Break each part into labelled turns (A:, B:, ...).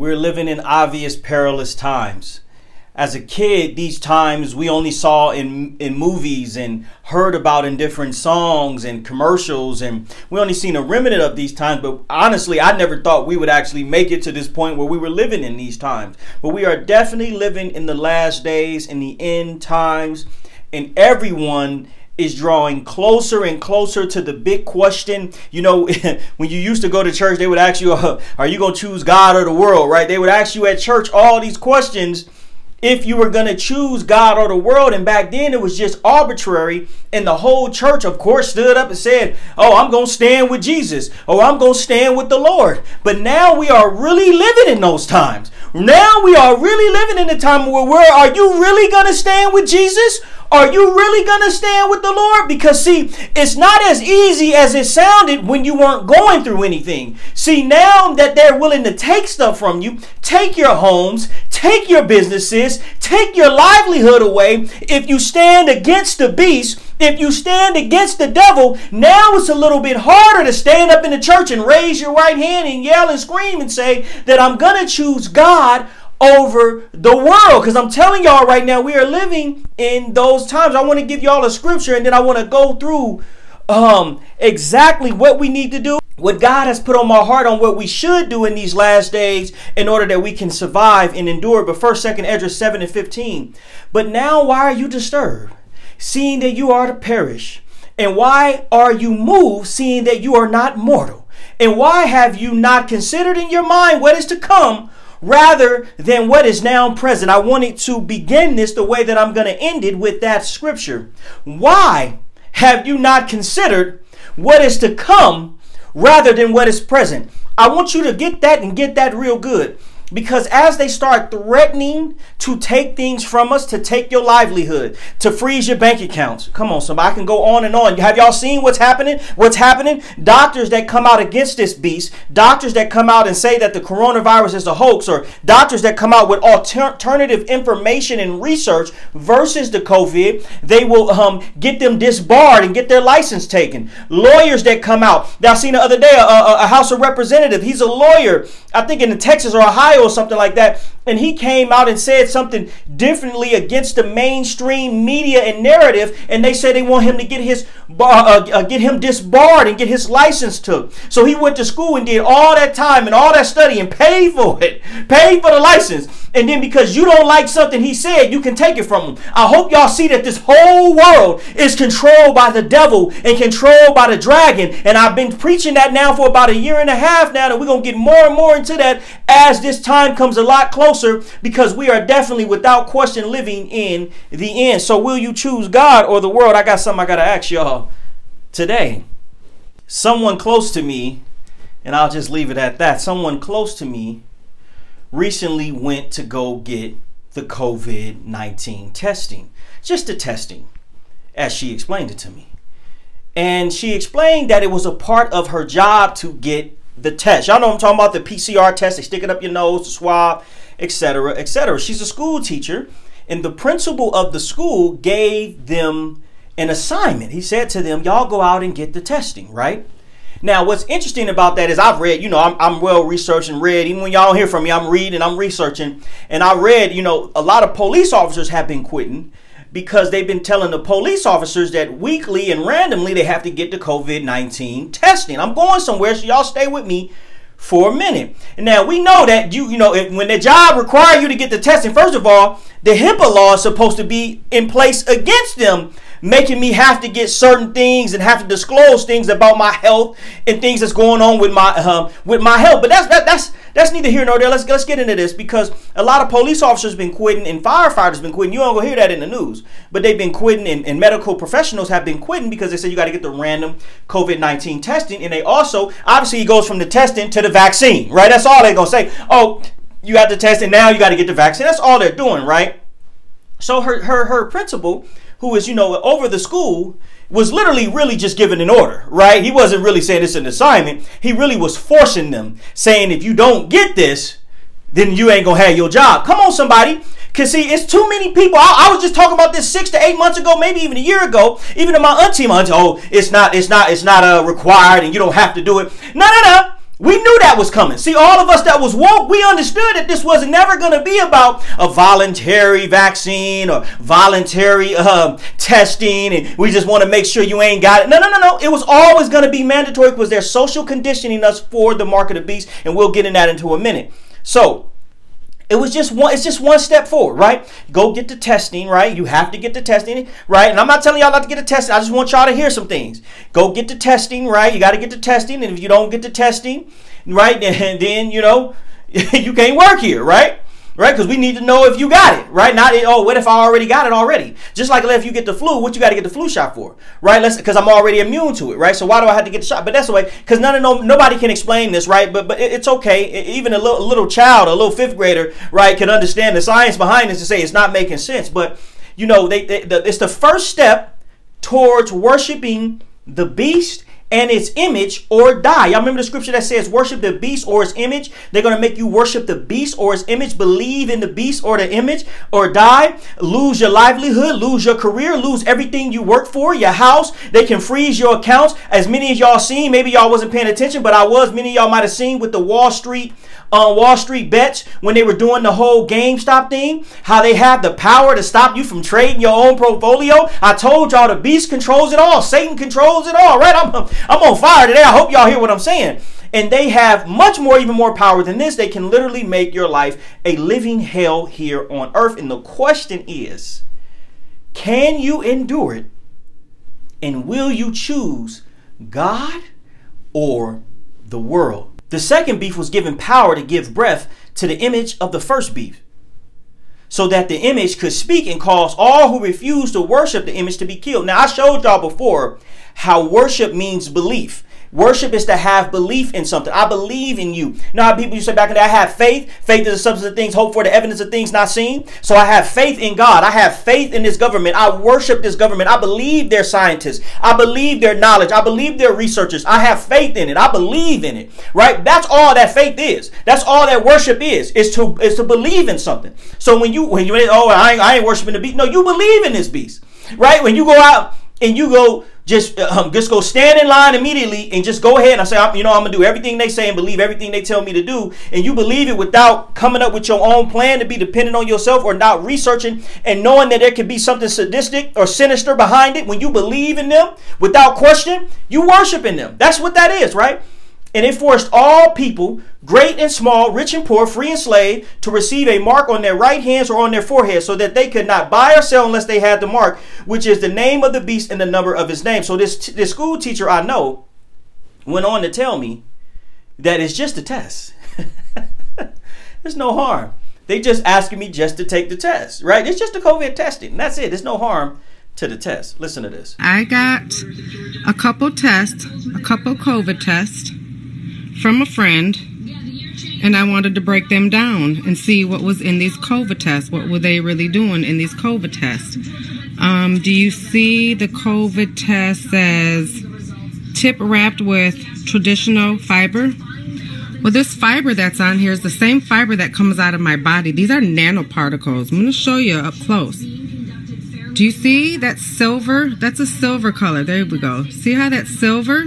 A: We're living in obvious perilous times. As a kid, these times we only saw in in movies and heard about in different songs and commercials, and we only seen a remnant of these times. But honestly, I never thought we would actually make it to this point where we were living in these times. But we are definitely living in the last days, in the end times, and everyone is drawing closer and closer to the big question. You know, when you used to go to church, they would ask you, Are you going to choose God or the world? Right? They would ask you at church all these questions if you were going to choose God or the world. And back then it was just arbitrary. And the whole church, of course, stood up and said, Oh, I'm going to stand with Jesus. Oh, I'm going to stand with the Lord. But now we are really living in those times. Now we are really living in the time where we're, are you really going to stand with Jesus? Are you really going to stand with the Lord? Because, see, it's not as easy as it sounded when you weren't going through anything. See, now that they're willing to take stuff from you, take your homes, take your businesses, take your livelihood away, if you stand against the beast, if you stand against the devil, now it's a little bit harder to stand up in the church and raise your right hand and yell and scream and say that I'm going to choose God over the world. Because I'm telling y'all right now, we are living in those times. I want to give y'all a scripture and then I want to go through um, exactly what we need to do, what God has put on my heart on what we should do in these last days in order that we can survive and endure. But first, second, Esdras 7 and 15. But now, why are you disturbed, seeing that you are to perish? And why are you moved, seeing that you are not mortal? And why have you not considered in your mind what is to come? Rather than what is now present. I wanted to begin this the way that I'm going to end it with that scripture. Why have you not considered what is to come rather than what is present? I want you to get that and get that real good. Because as they start threatening to take things from us, to take your livelihood, to freeze your bank accounts. Come on, somebody I can go on and on. Have y'all seen what's happening? What's happening? Doctors that come out against this beast, doctors that come out and say that the coronavirus is a hoax, or doctors that come out with alternative information and research versus the COVID, they will um, get them disbarred and get their license taken. Lawyers that come out. I seen the other day a, a, a House of Representative. He's a lawyer, I think in Texas or Ohio or something like that, and he came out and said something differently against the mainstream media and narrative, and they said they want him to get his uh, uh, get him disbarred and get his license took. So he went to school and did all that time and all that study and paid for it, paid for the license. And then because you don't like something he said, you can take it from him. I hope y'all see that this whole world is controlled by the devil and controlled by the dragon. And I've been preaching that now for about a year and a half now, and we're going to get more and more into that as this time comes a lot closer because we are definitely, without question, living in the end. So, will you choose God or the world? I got something I got to ask y'all today. Someone close to me, and I'll just leave it at that. Someone close to me recently went to go get the COVID 19 testing, just the testing, as she explained it to me. And she explained that it was a part of her job to get the test. Y'all know I'm talking about the PCR test. They stick it up your nose, the swab, etc., etc. She's a school teacher, and the principal of the school gave them an assignment. He said to them, Y'all go out and get the testing, right? Now, what's interesting about that is I've read, you know, I'm, I'm well researched and read. Even when y'all hear from me, I'm reading, I'm researching. And I read, you know, a lot of police officers have been quitting because they've been telling the police officers that weekly and randomly they have to get the COVID 19 testing. I'm going somewhere, so y'all stay with me for a minute. Now we know that you, you know, if, when the job require you to get the testing, first of all, the HIPAA law is supposed to be in place against them making me have to get certain things and have to disclose things about my health and things that's going on with my um, with my health. But that's that, that's that's neither here nor there. Let's let's get into this because a lot of police officers been quitting and firefighters been quitting. You don't go hear that in the news, but they've been quitting and, and medical professionals have been quitting because they said you got to get the random COVID nineteen testing, and they also obviously it goes from the testing to the vaccine, right? That's all they're gonna say. Oh, you got the test and now you got to get the vaccine. That's all they're doing, right? So her her her principal who is, you know, over the school, was literally really just giving an order, right? He wasn't really saying it's an assignment. He really was forcing them, saying, if you don't get this, then you ain't gonna have your job. Come on, somebody. Cause see, it's too many people. I, I, was just talking about this six to eight months ago, maybe even a year ago. Even to my auntie, my auntie, oh, it's not, it's not, it's not uh, required, and you don't have to do it. No, no, no. We knew that was coming. See, all of us that was woke, we understood that this was never going to be about a voluntary vaccine or voluntary uh, testing, and we just want to make sure you ain't got it. No, no, no, no. It was always going to be mandatory because they're social conditioning us for the mark of beast, and we'll get in that into a minute. So, it was just one. It's just one step forward, right? Go get the testing, right? You have to get the testing, right? And I'm not telling y'all not to get the testing. I just want y'all to hear some things. Go get the testing, right? You got to get the testing, and if you don't get the testing, right, then, then you know you can't work here, right? Right? Because we need to know if you got it, right? Not eh, oh, what if I already got it already? Just like if you get the flu, what you got to get the flu shot for, right? Let's because I'm already immune to it, right? So why do I have to get the shot? But that's the way because none of no nobody can explain this, right? But but it's okay. Even a little, a little child, a little fifth grader, right, can understand the science behind this to say it's not making sense. But you know, they, they the, it's the first step towards worshiping the beast and its image or die. Y'all remember the scripture that says, worship the beast or its image? They're going to make you worship the beast or its image, believe in the beast or the image, or die, lose your livelihood, lose your career, lose everything you work for, your house. They can freeze your accounts. As many of y'all seen, maybe y'all wasn't paying attention, but I was. Many of y'all might have seen with the Wall Street on Wall Street bets when they were doing the whole GameStop thing, how they have the power to stop you from trading your own portfolio. I told y'all the beast controls it all. Satan controls it all, right? I'm, I'm on fire today. I hope y'all hear what I'm saying. And they have much more, even more power than this. They can literally make your life a living hell here on earth. And the question is, can you endure it? And will you choose God or the world? The second beef was given power to give breath to the image of the first beef, so that the image could speak and cause all who refuse to worship the image to be killed. Now, I showed y'all before how worship means belief. Worship is to have belief in something. I believe in you. You how people to say back in the day, I have faith. Faith is the substance of things hoped for, the evidence of things not seen. So I have faith in God. I have faith in this government. I worship this government. I believe they're scientists. I believe their knowledge. I believe they're researchers. I have faith in it. I believe in it. Right? That's all that faith is. That's all that worship is. Is to is to believe in something. So when you when you oh I ain't, I ain't worshiping the beast. No, you believe in this beast. Right? When you go out and you go just um, just go stand in line immediately and just go ahead and I say, you know, I'm gonna do everything they say and believe everything they tell me to do, and you believe it without coming up with your own plan to be dependent on yourself or not researching and knowing that there could be something sadistic or sinister behind it. When you believe in them without question, you worship in them. That's what that is, right? And it forced all people, great and small, rich and poor, free and slave, to receive a mark on their right hands or on their foreheads, so that they could not buy or sell unless they had the mark, which is the name of the beast and the number of his name. So this, this school teacher I know went on to tell me that it's just a test. There's no harm. They just asking me just to take the test, right? It's just a COVID testing. That's it. There's no harm to the test. Listen to this.
B: I got a couple tests, a couple COVID tests from a friend and I wanted to break them down and see what was in these COVID tests. What were they really doing in these COVID tests? Um, do you see the COVID test says tip wrapped with traditional fiber? Well, this fiber that's on here is the same fiber that comes out of my body. These are nanoparticles. I'm going to show you up close. Do you see that silver? That's a silver color. There we go. See how that's silver?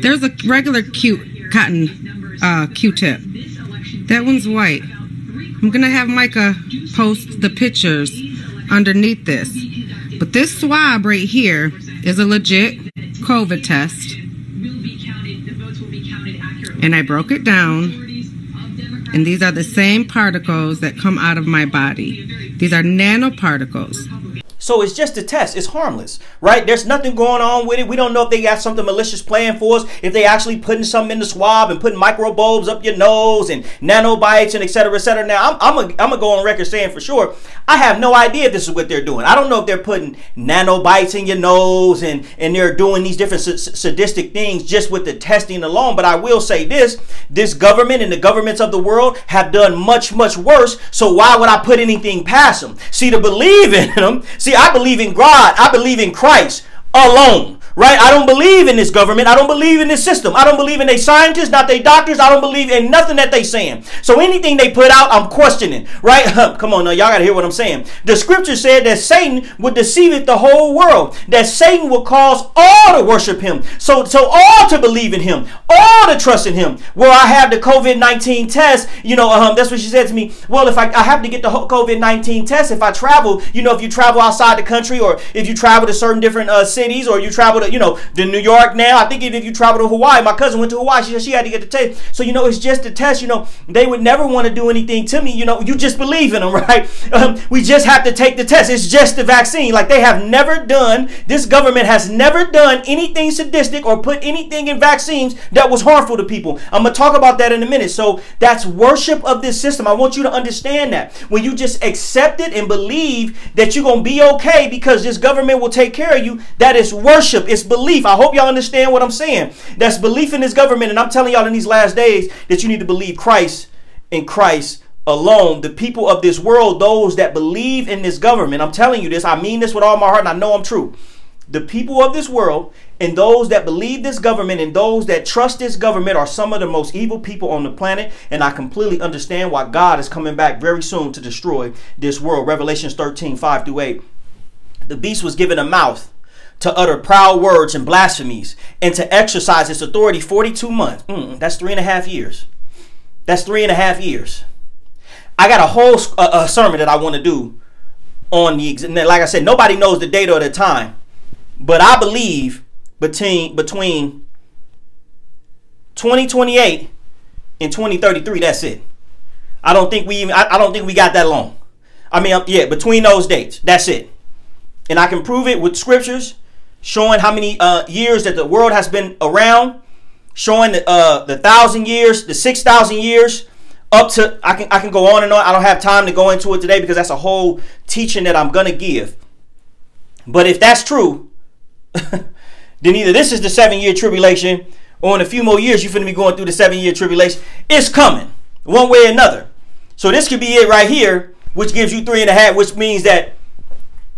B: There's a regular cute cotton uh, Q-tip. That one's white. I'm gonna have Micah post the pictures underneath this. But this swab right here is a legit COVID test. And I broke it down. And these are the same particles that come out of my body. These are nanoparticles.
A: So it's just a test. It's harmless, right? There's nothing going on with it. We don't know if they got something malicious planned for us, if they actually putting something in the swab and putting microbulbs up your nose and nanobots and et cetera, et cetera. Now, I'm, I'm going to go on record saying for sure, I have no idea this is what they're doing. I don't know if they're putting nanobots in your nose and, and they're doing these different sadistic things just with the testing alone. But I will say this, this government and the governments of the world have done much, much worse. So why would I put anything past them? See, to believe in them, see, I believe in God. I believe in Christ alone right? I don't believe in this government. I don't believe in this system. I don't believe in they scientists, not they doctors. I don't believe in nothing that they saying. So anything they put out, I'm questioning, right? Come on now, y'all gotta hear what I'm saying. The scripture said that Satan would deceive the whole world, that Satan will cause all to worship him. So, so all to believe in him, all to trust in him. Where I have the COVID-19 test, you know, um, that's what she said to me. Well, if I, I have to get the COVID-19 test, if I travel, you know, if you travel outside the country or if you travel to certain different uh, cities or you travel to you know, to New York now. I think if you travel to Hawaii, my cousin went to Hawaii. She said she had to get the test. So, you know, it's just a test. You know, they would never want to do anything to me. You know, you just believe in them, right? Um, we just have to take the test. It's just the vaccine. Like they have never done, this government has never done anything sadistic or put anything in vaccines that was harmful to people. I'm going to talk about that in a minute. So that's worship of this system. I want you to understand that. When you just accept it and believe that you're going to be okay because this government will take care of you, that is worship. It's it's belief. I hope y'all understand what I'm saying. That's belief in this government. And I'm telling y'all in these last days that you need to believe Christ in Christ alone. The people of this world, those that believe in this government, I'm telling you this, I mean this with all my heart, and I know I'm true. The people of this world and those that believe this government and those that trust this government are some of the most evil people on the planet. And I completely understand why God is coming back very soon to destroy this world. Revelations 13, 5 through 8. The beast was given a mouth to utter proud words and blasphemies, and to exercise its authority 42 months. Mm, that's three and a half years. That's three and a half years. I got a whole uh, sermon that I want to do on the like I said, nobody knows the date or the time, but I believe between between 2028 and 2033. That's it. I don't think we even. I, I don't think we got that long. I mean, yeah, between those dates, that's it. And I can prove it with scriptures showing how many uh, years that the world has been around, showing the, uh, the thousand years, the six thousand years, up to I can I can go on and on. I don't have time to go into it today because that's a whole teaching that I'm gonna give. But if that's true, then either this is the seven year tribulation, or in a few more years you're gonna be going through the seven year tribulation. It's coming one way or another. So this could be it right here, which gives you three and a half, which means that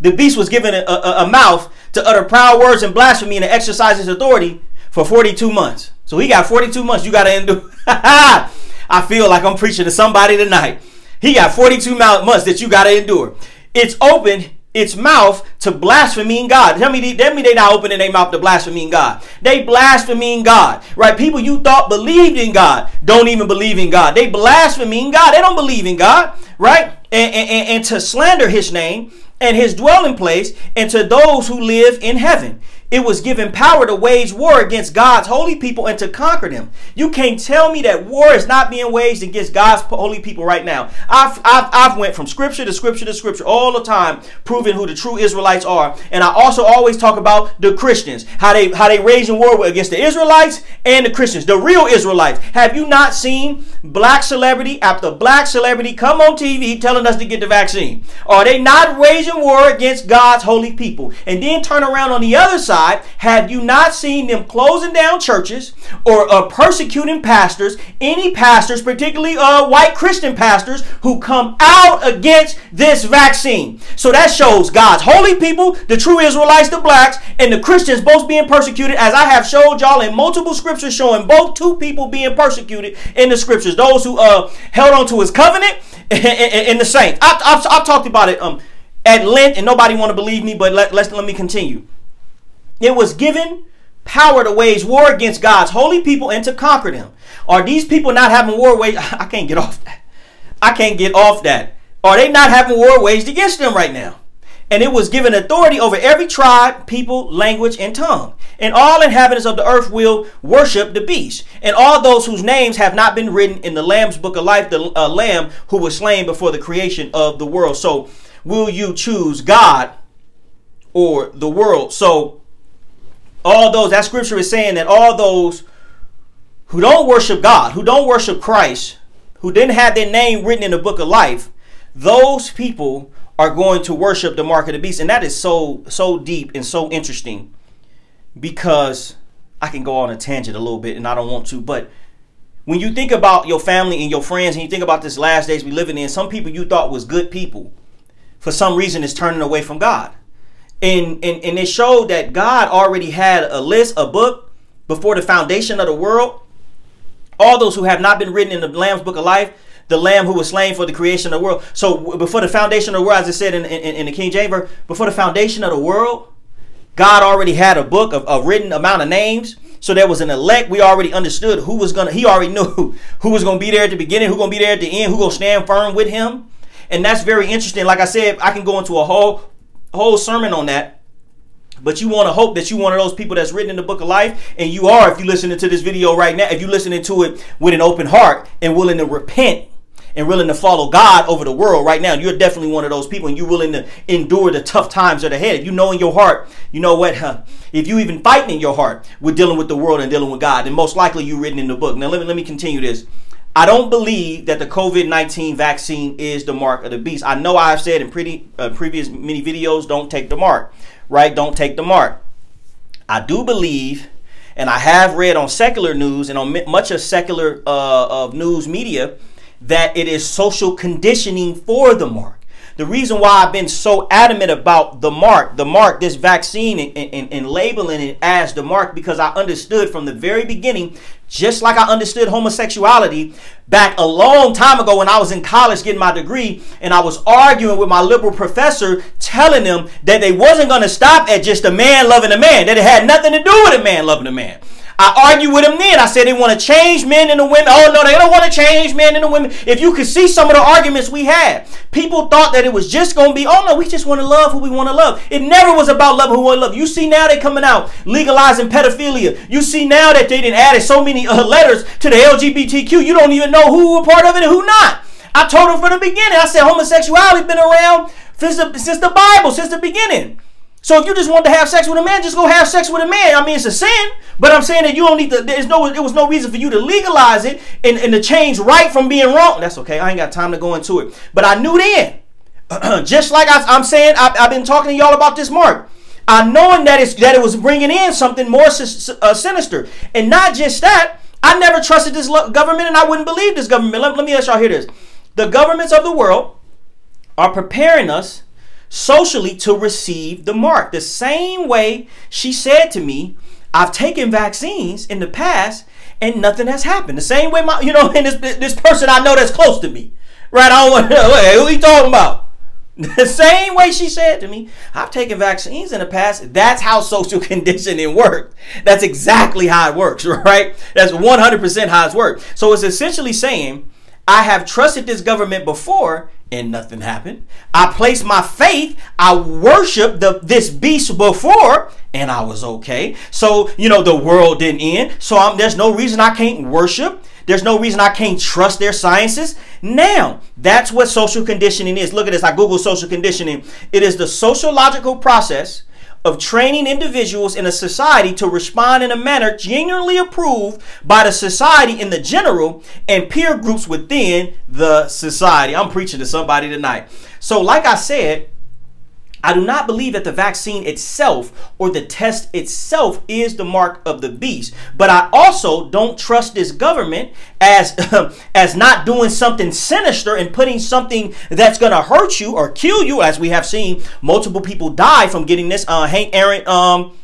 A: the beast was given a, a, a mouth to utter proud words and blasphemy and to exercise his authority for 42 months. So he got 42 months. You got to endure. I feel like I'm preaching to somebody tonight. He got 42 months that you got to endure. It's open its mouth to blaspheming God. Tell me, tell me they not opening their mouth to blaspheming God. They blaspheming God, right? People you thought believed in God don't even believe in God. They blaspheming God. They don't believe in God, right? And, and, and to slander His name and his dwelling place, and to those who live in heaven. It was given power to wage war against God's holy people and to conquer them. You can't tell me that war is not being waged against God's holy people right now. I've, I've, I've went from scripture to scripture to scripture all the time, proving who the true Israelites are. And I also always talk about the Christians, how they how they in war against the Israelites and the Christians, the real Israelites. Have you not seen black celebrity after black celebrity come on TV telling us to get the vaccine? Are they not raising war against God's holy people? And then turn around on the other side side, have you not seen them closing down churches or uh, persecuting pastors, any pastors, particularly uh, white Christian pastors, who come out against this vaccine? So that shows God's holy people, the true Israelites, the blacks, and the Christians both being persecuted, as I have showed y'all in multiple scriptures showing both two people being persecuted in the scriptures. Those who uh, held on to his covenant and, the saints. I've, I've, I've, talked about it um, at length, and nobody want to believe me, but let, let's, let me continue. It was given power to wage war against God's holy people and to conquer them. Are these people not having war waged? I can't get off that. I can't get off that. Are they not having war waged against them right now? And it was given authority over every tribe, people, language, and tongue. And all inhabitants of the earth will worship the beast. And all those whose names have not been written in the Lamb's book of life, the uh, Lamb who was slain before the creation of the world. So, will you choose God or the world? So, all those, that scripture is saying that all those who don't worship God, who don't worship Christ, who didn't have their name written in the book of life, those people are going to worship the mark of the beast. And that is so, so deep and so interesting because I can go on a tangent a little bit and I don't want to, but when you think about your family and your friends and you think about this last days we living in, some people you thought was good people for some reason is turning away from God And, and, and it showed that God already had a list, a book before the foundation of the world. All those who have not been written in the Lamb's book of life, the Lamb who was slain for the creation of the world. So before the foundation of the world, as I said in, in, in the King James before the foundation of the world, God already had a book of a written amount of names. So there was an elect. We already understood who was gonna. He already knew who was gonna be there at the beginning, who gonna be there at the end, who gonna stand firm with him. And that's very interesting. Like I said, I can go into a whole whole sermon on that. But you want to hope that you're one of those people that's written in the book of life, and you are if you're listening to this video right now, if you're listening to it with an open heart and willing to repent and willing to follow God over the world right now, you're definitely one of those people, and you're willing to endure the tough times that are ahead. If you know in your heart, you know what, huh? if you even fighting in your heart with dealing with the world and dealing with God, then most likely you're written in the book. Now let me let me continue this. I don't believe that the COVID 19 vaccine is the mark of the beast. I know I've said in pretty uh, previous many videos, don't take the mark, right? Don't take the mark. I do believe, and I have read on secular news and on much of secular uh, of news media, that it is social conditioning for the mark. The reason why I've been so adamant about the mark, the mark, this vaccine, and, and, and, labeling it as the mark, because I understood from the very beginning, just like I understood homosexuality back a long time ago when I was in college getting my degree, and I was arguing with my liberal professor, telling them that they wasn't going to stop at just a man loving a man, that it had nothing to do with a man loving a man. I argued with them then. I said they want to change men into women. Oh no, they don't want to change men into women. If you could see some of the arguments we had, people thought that it was just to be, oh no, we just want to love who we want to love. It never was about love who we love. You see now they coming out legalizing pedophilia. You see now that they didn't added so many uh, letters to the LGBTQ. You don't even know who were part of it and who not. I told them from the beginning. I said homosexuality been around since the, since the Bible, since the beginning. So if you just want to have sex with a man, just go have sex with a man. I mean, it's a sin, but I'm saying that you don't need to. There's no. There was no reason for you to legalize it and, and to change right from being wrong. That's okay. I ain't got time to go into it. But I knew then, just like I, am saying, I, have been talking to y'all about this mark. I knowing that it's that it was bringing in something more uh, sinister, and not just that. I never trusted this government, and I wouldn't believe this government. Let, let me let y'all hear this. The governments of the world are preparing us socially to receive the mark. The same way she said to me, I've taken vaccines in the past and nothing has happened. The same way my, you know, and this, this person I know that's close to me, right? I don't want to know, who you talking about? The same way she said to me, I've taken vaccines in the past. That's how social conditioning works. That's exactly how it works, right? That's 100% how it's worked. So it's essentially saying, I have trusted this government before and nothing happened. I placed my faith, I worshiped the this beast before and I was okay. So, you know, the world didn't end. So I'm, there's no reason I can't worship. There's no reason I can't trust their sciences. Now, that's what social conditioning is. Look at this. I Google social conditioning. It is the sociological process of training individuals in a society to respond in a manner genuinely approved by the society in the general and peer groups within the society. I'm preaching to somebody tonight. So, like I said, I do not believe that the vaccine itself or the test itself is the mark of the beast. But I also don't trust this government as as not doing something sinister and putting something that's going to hurt you or kill you as we have seen multiple people die from getting this uh Hank Aaron um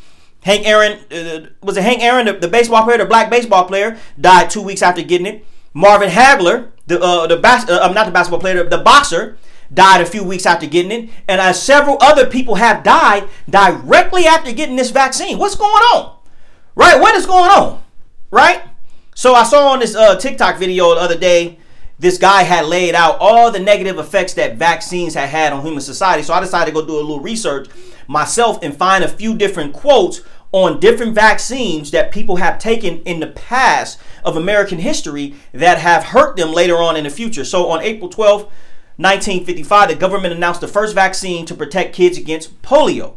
A: Hank Aaron uh, was it Hank Aaron the, the, baseball player the black baseball player died 2 weeks after getting it. Marvin Hagler the uh the bas- uh, not the basketball player the boxer died a few weeks after getting it, and as several other people have died directly after getting this vaccine. What's going on? Right? What is going on? Right? So I saw on this uh, TikTok video the other day, this guy had laid out all the negative effects that vaccines had had on human society. So I decided to go do a little research myself and find a few different quotes on different vaccines that people have taken in the past of American history that have hurt them later on in the future. So on April 12th, 1955, the government announced the first vaccine to protect kids against polio.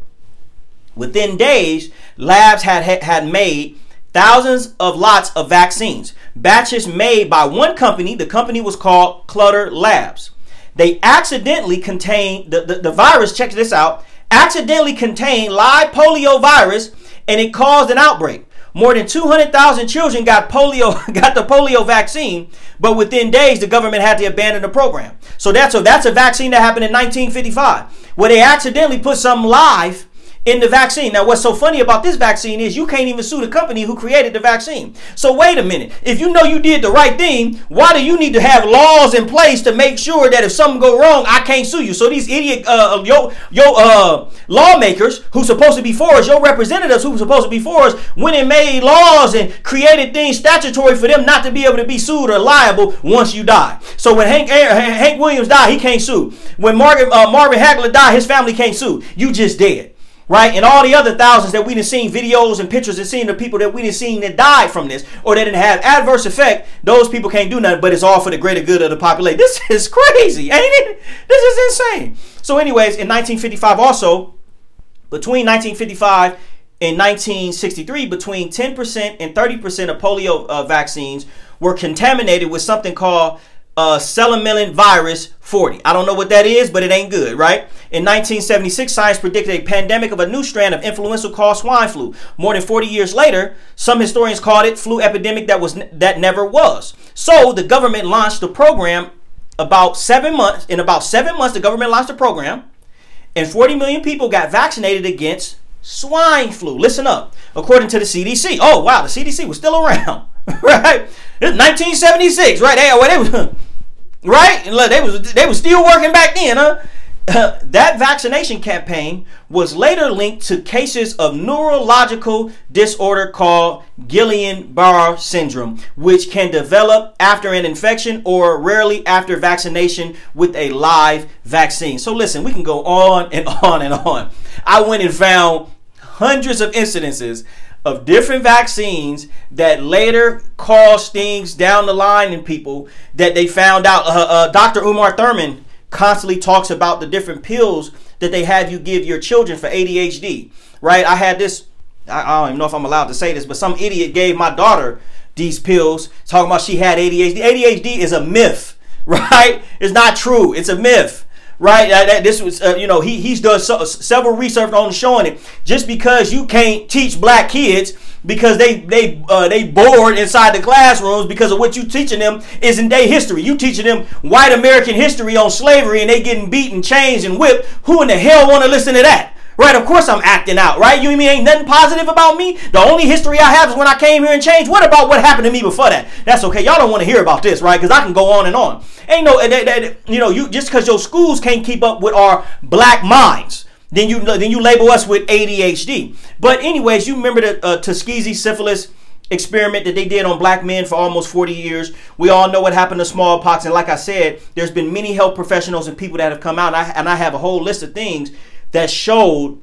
A: Within days, labs had, had made thousands of lots of vaccines. Batches made by one company, the company was called Cutter Labs. They accidentally contained the, the, the virus, check this out, accidentally contained live polio virus and it caused an outbreak. More than 200,000 children got polio, got the polio vaccine, but within days the government had to abandon the program. So that's a that's a vaccine that happened in 1955, where they accidentally put some live in the vaccine. Now, what's so funny about this vaccine is you can't even sue the company who created the vaccine. So, wait a minute. If you know you did the right thing, why do you need to have laws in place to make sure that if something go wrong, I can't sue you? So, these idiot, uh, yo, yo, uh, lawmakers who's supposed to be for us, your representatives who's supposed to be for us, went and made laws and created things statutory for them not to be able to be sued or liable once you die. So, when Hank, Hank Williams died, he can't sue. When Marvin, uh, Marvin Hagler died, his family can't sue. You just dead right? And all the other thousands that we didn't seen videos and pictures and seen the people that we didn't seen that died from this or that didn't have adverse effect, those people can't do nothing, but it's all for the greater good of the population. This is crazy, ain't it? This is insane. So, anyways, in 1955, also, between 1955 and 1963, between 10% and 30% of polio uh, vaccines were contaminated with something called uh, Simian virus 40. I don't know what that is, but it ain't good, right? In 1976, science predicted a pandemic of a new strand of influenza called swine flu. More than 40 years later, some historians called it flu epidemic that was that never was. So the government launched the program about seven months. In about seven months, the government launched a program, and 40 million people got vaccinated against swine flu. Listen up. According to the CDC. Oh wow, the CDC was still around, right? It's 1976, right? They, they was, right? look, They was they was still working back then, huh? that vaccination campaign was later linked to cases of neurological disorder called Guillain-Barré syndrome, which can develop after an infection or rarely after vaccination with a live vaccine. So listen, we can go on and on and on. I went and found hundreds of incidences of different vaccines that later caused things down the line in people that they found out. Uh, uh, Dr. Umar Thurman constantly talks about the different pills that they have you give your children for ADHD, right? I had this, I, I don't even know if I'm allowed to say this, but some idiot gave my daughter these pills talking about she had ADHD. ADHD is a myth, right? It's not true. It's a myth right? Uh, this was, uh, you know, he he's done so, several research on showing it. Just because you can't teach black kids because they they uh, they bored inside the classrooms because of what you teaching them is in day history. You teaching them white American history on slavery and they getting beaten, chained, and whipped. Who in the hell want to listen to that? Right, of course I'm acting out, right? You mean ain't nothing positive about me? The only history I have is when I came here and changed. What about what happened to me before that? That's okay. Y'all don't want to hear about this, right? Because I can go on and on. Ain't no, that, that, you know, you just because your schools can't keep up with our black minds, then you then you label us with ADHD. But anyways, you remember the uh, Tuskegee syphilis experiment that they did on black men for almost 40 years. We all know what happened to smallpox, and like I said, there's been many health professionals and people that have come out, and I, and I have a whole list of things that showed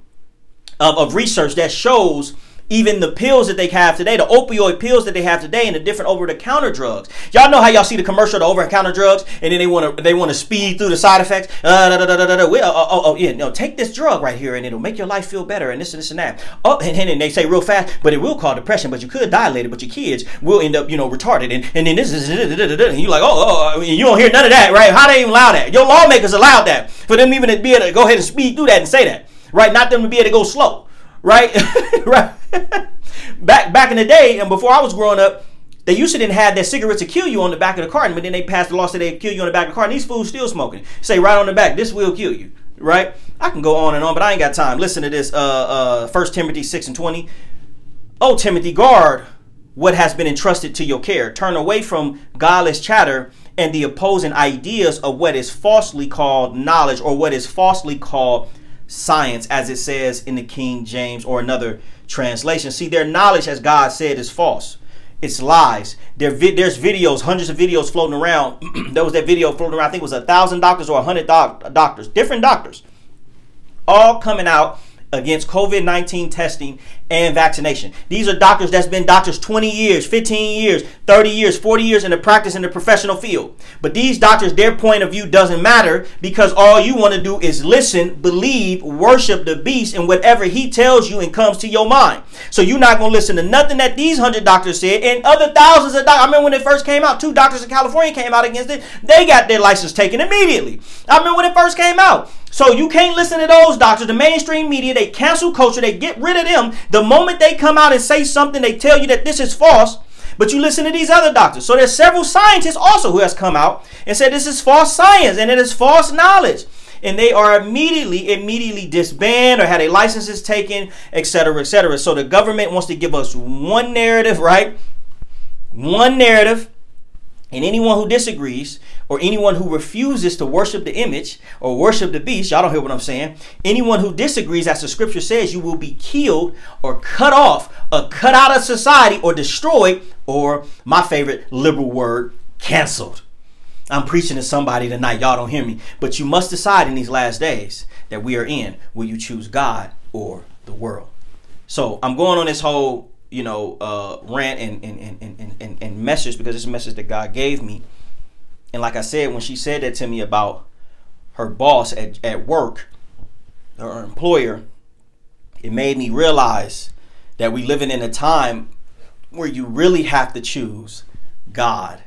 A: of, of research that shows even the pills that they have today, the opioid pills that they have today, and the different over-the-counter drugs. Y'all know how y'all see the commercial, the over-the-counter drugs, and then they want to they want to speed through the side effects. Uh, da, da, da, da, da. We, uh, oh, oh, yeah, no, take this drug right here, and it'll make your life feel better, and this and this and that. Oh, and, and they say real fast, but it will cause depression, but you could die later, but your kids will end up, you know, retarded, and, and then this is, and you're like, oh, oh, oh you don't hear none of that, right? How they even allow that? Your lawmakers allowed that for them even to be able to go ahead and speed through that and say that, right? Not them to be able to go slow right? right. Back back in the day, and before I was growing up, they used to didn't have that cigarettes to kill you on the back of the carton, but then they passed the law so they kill you on the back of the carton. These fools still smoking. Say right on the back, this will kill you. Right? I can go on and on, but I ain't got time. Listen to this. Uh, uh, 1 Timothy 6 and 20. Oh, Timothy, guard what has been entrusted to your care. Turn away from godless chatter and the opposing ideas of what is falsely called knowledge or what is falsely called science, as it says in the King James or another translation. See, their knowledge, as God said, is false. It's lies. There, there's videos, hundreds of videos floating around. there was that video floating around. I think it was a thousand doctors or a hundred doc- doctors, different doctors, all coming out against COVID 19 testing and vaccination. These are doctors that's been doctors 20 years, 15 years, 30 years, 40 years in the practice in the professional field. But these doctors, their point of view doesn't matter because all you want to do is listen, believe, worship the beast and whatever he tells you and comes to your mind. So you're not going to listen to nothing that these 100 doctors said and other thousands of doctors. I remember when it first came out, two doctors in California came out against it. They got their license taken immediately. I remember when it first came out. So you can't listen to those doctors. The mainstream media, they cancel culture. They get rid of them. The moment they come out and say something, they tell you that this is false. But you listen to these other doctors. So there's several scientists also who has come out and said this is false science and it is false knowledge. and they are immediately, immediately disbanded or had a licenses taken, etc., etc. So the government wants to give us one narrative, right? One narrative and anyone who disagrees, or anyone who refuses to worship the image or worship the beast, y'all don't hear what I'm saying. Anyone who disagrees, as the scripture says, you will be killed or cut off or cut out of society or destroyed, or my favorite liberal word, canceled. I'm preaching to somebody tonight. Y'all don't hear me. But you must decide in these last days that we are in will you choose God or the world? So I'm going on this whole you know, uh, rant and, and, and, and, and message because it's a message that God gave me. And like I said, when she said that to me about her boss at, at work, her employer, it made me realize that we living in a time where you really have to choose God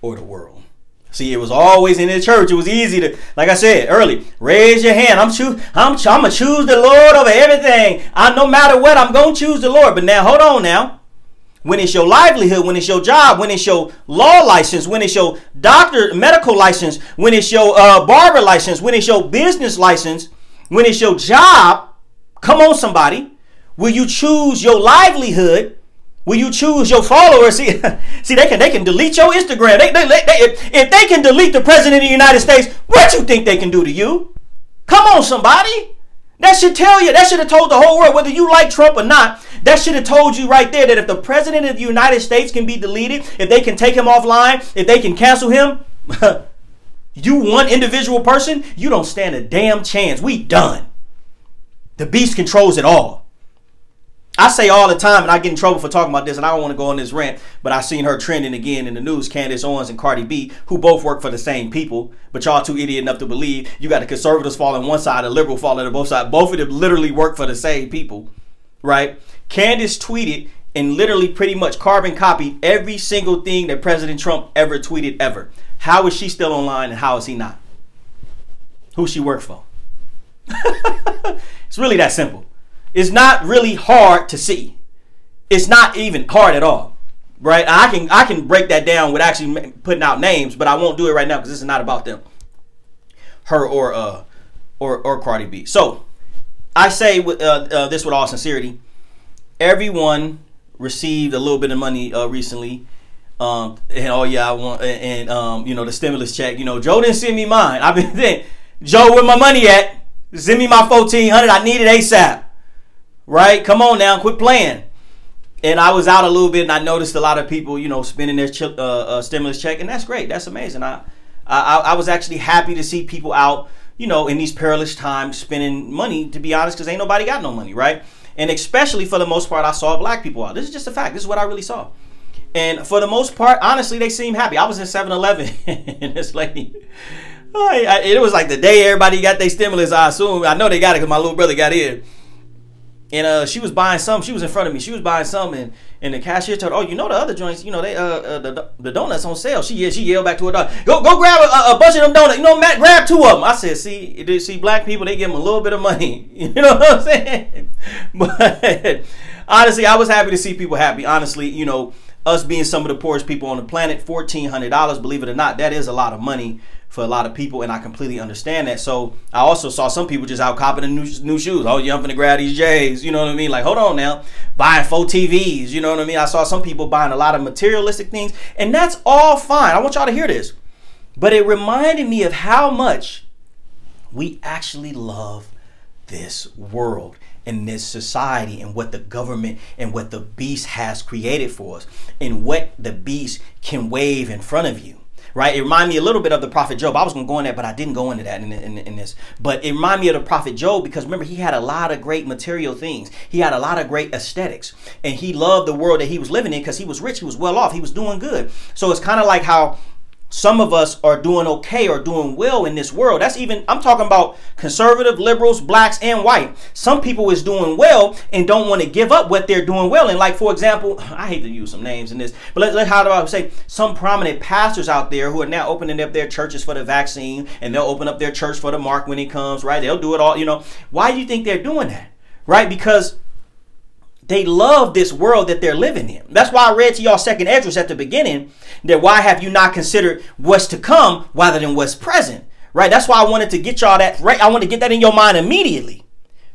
A: or the world. See, it was always in the church. It was easy to, like I said early, raise your hand. I'm choose. I'm. I'm gonna choose the Lord over everything. I no matter what, I'm gonna choose the Lord. But now, hold on now. When it's your livelihood, when it's your job, when it's your law license, when it's your doctor medical license, when it's your uh, barber license, when it's your business license, when it's your job, come on, somebody. Will you choose your livelihood Will you choose your followers? See, see, they can they can delete your Instagram. They, they, they, if they can delete the president of the United States, what you think they can do to you? Come on, somebody. That should tell you. That should have told the whole world, whether you like Trump or not. That should have told you right there that if the president of the United States can be deleted, if they can take him offline, if they can cancel him, you one individual person, you don't stand a damn chance. We done. The beast controls it all. I say all the time, and I get in trouble for talking about this, and I don't want to go on this rant, but I seen her trending again in the news. Candace Owens and Cardi B, who both work for the same people, but y'all too idiot enough to believe you got the conservatives falling one side, the liberal falling on both sides. Both of them literally work for the same people, right? Candace tweeted and literally pretty much carbon copied every single thing that President Trump ever tweeted ever. How is she still online and how is he not? Who she work for? it's really that simple is not really hard to see. It's not even hard at all, right? I can I can break that down with actually putting out names, but I won't do it right now because this is not about them, her or uh or or Cardi B. So I say with uh, uh, this with all sincerity, everyone received a little bit of money uh, recently. Um, and oh yeah, I want and um, you know the stimulus check. You know, Joe didn't send me mine. I've been Joe, where my money at? Send me my fourteen hundred. I need it ASAP right? Come on now, quit playing. And I was out a little bit, and I noticed a lot of people, you know, spending their ch- uh, uh, stimulus check, and that's great. That's amazing. I, I, I was actually happy to see people out, you know, in these perilous times spending money. To be honest, because ain't nobody got no money, right? And especially for the most part, I saw black people out. This is just a fact. This is what I really saw. And for the most part, honestly, they seem happy. I was in 7-Eleven, and this lady, I, I, it was like the day everybody got their stimulus. I assume I know they got it because my little brother got it and uh, she was buying some. She was in front of me. She was buying some, and, and the cashier told her, "Oh, you know the other joints, you know they uh, uh the, the donuts on sale." She she yelled back to her daughter, "Go go grab a, a bunch of them donuts. You know, Matt, grab two of them." I said, "See, see, black people they give them a little bit of money. You know what I'm saying?" But honestly, I was happy to see people happy. Honestly, you know, us being some of the poorest people on the planet, fourteen hundred dollars, believe it or not, that is a lot of money for a lot of people, and I completely understand that. So I also saw some people just out copping the new, new shoes. Oh, yeah, I'm grab these J's. You know what I mean? Like, hold on now, buying four TVs. You know what I mean? I saw some people buying a lot of materialistic things, and that's all fine. I want y'all to hear this, but it reminded me of how much we actually love this world and this society and what the government and what the beast has created for us and what the beast can wave in front of you right? It reminded me a little bit of the prophet Job. I was going to go in that, but I didn't go into that in, in, in, this. But it reminded me of the prophet Job because remember, he had a lot of great material things. He had a lot of great aesthetics. And he loved the world that he was living in because he was rich, he was well off, he was doing good. So it's kind of like how some of us are doing okay or doing well in this world. That's even, I'm talking about conservative, liberals, blacks, and white. Some people is doing well and don't want to give up what they're doing well. And like, for example, I hate to use some names in this, but let, let how do I say some prominent pastors out there who are now opening up their churches for the vaccine and they'll open up their church for the mark when it comes, right? They'll do it all, you know. Why do you think they're doing that? Right? Because they love this world that they're living in. That's why I read to y'all second Esdras at the beginning that why have you not considered what's to come rather than what's present? Right? That's why I wanted to get y'all that right. I want to get that in your mind immediately.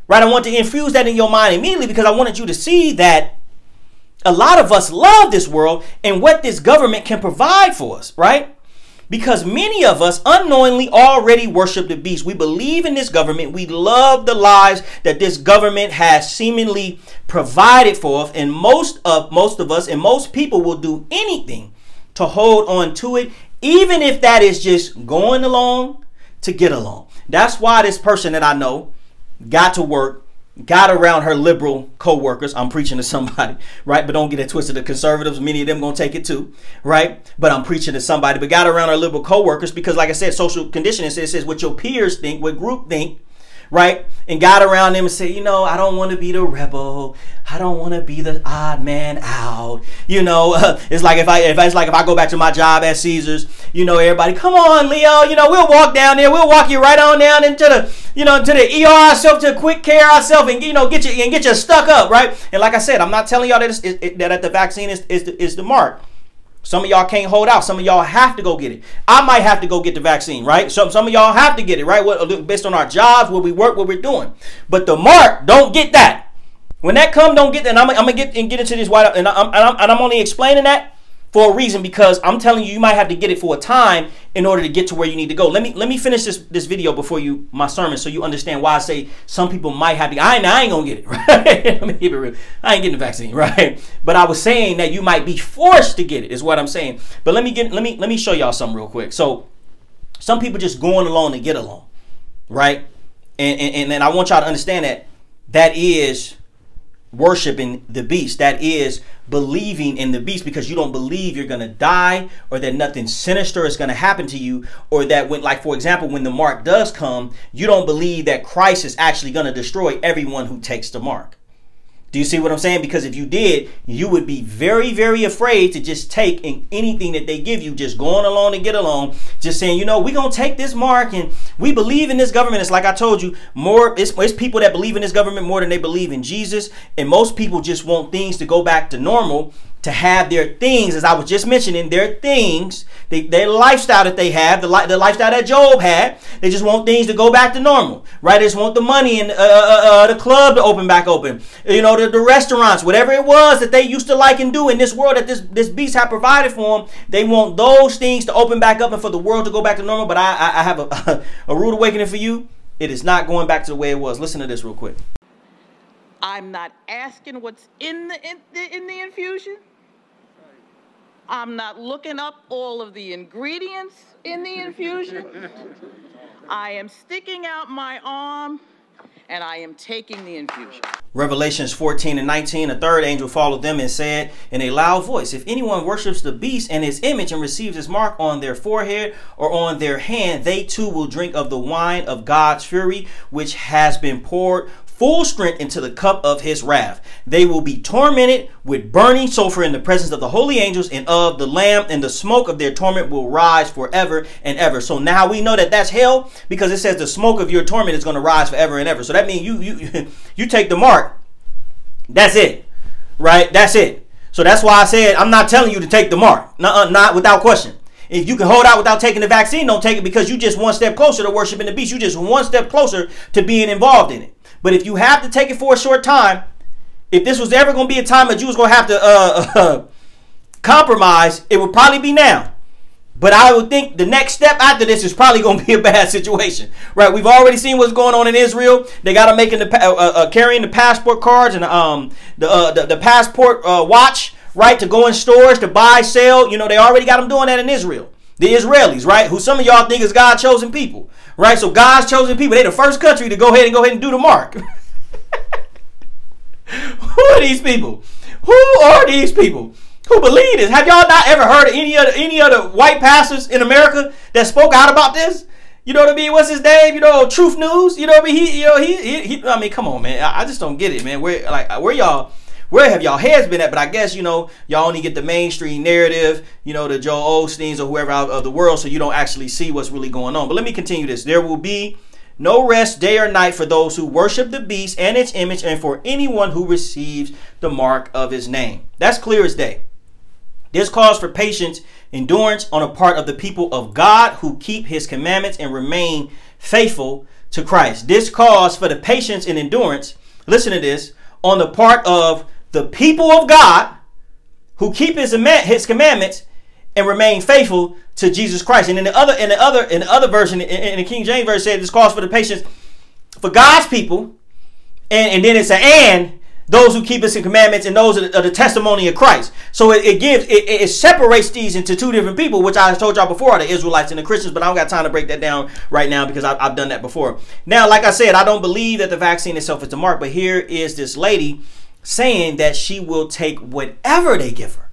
A: Right? I want to infuse that in your mind immediately because I wanted you to see that a lot of us love this world and what this government can provide for us, right? Because many of us unknowingly already worship the beast. We believe in this government. We love the lives that this government has seemingly provided for us. And most of most of us and most people will do anything to hold on to it, even if that is just going along to get along. That's why this person that I know got to work got around her liberal co-workers. I'm preaching to somebody right? But don't get it twisted. The conservatives many of them gonna take it too right? But i'm preaching to somebody. But got around her liberal co-workers because like i said social conditioning says, says what your peers think what group think right? And got around them and said, you know, I don't want to be the rebel. I don't want to be the odd man out. You know, it's like if I if it's like if I go back to my job at Caesars, you know, everybody, come on, Leo, you know, we'll walk down there, we'll walk you right on down into the, you know, to the ER ourselves, to quick care ourselves, and you know, get you and get you stuck up, right? And like I said, I'm not telling y'all that, it, that the vaccine is is the, is the mark. Some of y'all can't hold out. Some of y'all have to go get it. I might have to go get the vaccine, right? Some some of y'all have to get it, right? What, uh, based on our jobs, where we work, what we're doing. But the mark, don't get that. When that come, don't get that. And I'm, I'm gonna get and get into this white, and I'm, and I'm and I'm only explaining that for a reason because I'm telling you, you might have to get it for a time in order to get to where you need to go. Let me let me finish this this video before you my sermon so you understand why I say some people might have to. I ain't, I ain't gonna get it. Right? let me keep it real. I ain't getting the vaccine, right? But I was saying that you might be forced to get it. Is what I'm saying. But let me get let me let me show y'all something real quick. So some people just going along to get along, right? And and, and then I want y'all to understand that that is worshiping the beast. That is believing in the beast because you don't believe you're going to die or that nothing sinister is going to happen to you or that when like for example when the mark does come you don't believe that Christ is actually going to destroy everyone who takes the mark. Do you see what I'm saying? Because if you did, you would be very, very afraid to just take in anything that they give you, just going along to get along, just saying, you know, we're gonna take this mark and we believe in this government. It's like I told you, more it's, it's people that believe in this government more than they believe in Jesus. And most people just want things to go back to normal to have their things, as I was just mentioning, their things, their lifestyle that they have, the, li- the lifestyle that Job had. They just want things to go back to normal, right? They just want the money and uh, uh, uh, the club to open back open, you know, the, the restaurants, whatever it was that they used to like and do in this world that this this beast had provided for them. They want those things to open back up and for the world to go back to normal. But I, I, I have a, a rude awakening for you. It is not going back to the way it was. Listen to this real quick.
C: I'm not asking what's in the in the, in the infusion. I'm not looking up all of the ingredients in the infusion. I am sticking out my arm and I am taking the infusion.
A: Revelations 14 and 19, a third angel followed them and said in a loud voice, If anyone worships the beast and his image and receives his mark on their forehead or on their hand, they too will drink of the wine of God's fury, which has been poured full strength into the cup of his wrath. They will be tormented with burning sulfur in the presence of the holy angels and of the Lamb, and the smoke of their torment will rise forever and ever. So now we know that that's hell because it says the smoke of your torment is going to rise forever and ever. So that means you you you take the mark. That's it, right? That's it. So that's why I said I'm not telling you to take the mark, not not without question. If you can hold out without taking the vaccine, don't take it because you just one step closer to worshiping the beast. You just one step closer to being involved in it. But if you have to take it for a short time, if this was ever going to be a time that you was going to have to uh, compromise, it would probably be now. But I would think the next step after this is probably going to be a bad situation, right? We've already seen what's going on in Israel. They got to making the uh, uh, uh, carrying the passport cards and um the uh, the, the, passport uh, watch, right, to go in stores to buy, sell. You know, they already got them doing that in Israel. The Israelis, right, who some of y'all think is God chosen people, right? So God's chosen people, they the first country to go ahead and go ahead and do the mark. Who are these people? Who are these people who believe this? Have y'all not ever heard of any other any other white pastors in America that spoke out about this? You know what I mean? What's his name? You know, Truth News. You know what I mean? He, you know, he, he, he I mean, come on, man. I, I just don't get it, man. Where, like, where y'all, where have y'all heads been at? But I guess you know, y'all only get the mainstream narrative, you know, the Joe Osteens or whoever out of the world, so you don't actually see what's really going on. But let me continue this. There will be no rest day or night for those who worship the beast and its image, and for anyone who receives the mark of his name. That's clear as day. This calls for patience endurance on the part of the people of God who keep his commandments and remain faithful to Christ. This calls for the patience and endurance, listen to this, on the part of the people of God who keep his, his commandments and remain faithful to Jesus Christ. And in the other, in the other, in the other version, in, in the King James version, said this calls for the patience for God's people, and, and then it's an and those who keep his commandments and those are the, are the testimony of Christ. So it, it gives it, it, separates these into two different people, which I told y'all before are the Israelites and the Christians, but I don't got time to break that down right now because I, I've done that before. Now, like I said, I don't believe that the vaccine itself is the mark, but here is this lady saying that she will take whatever they give her.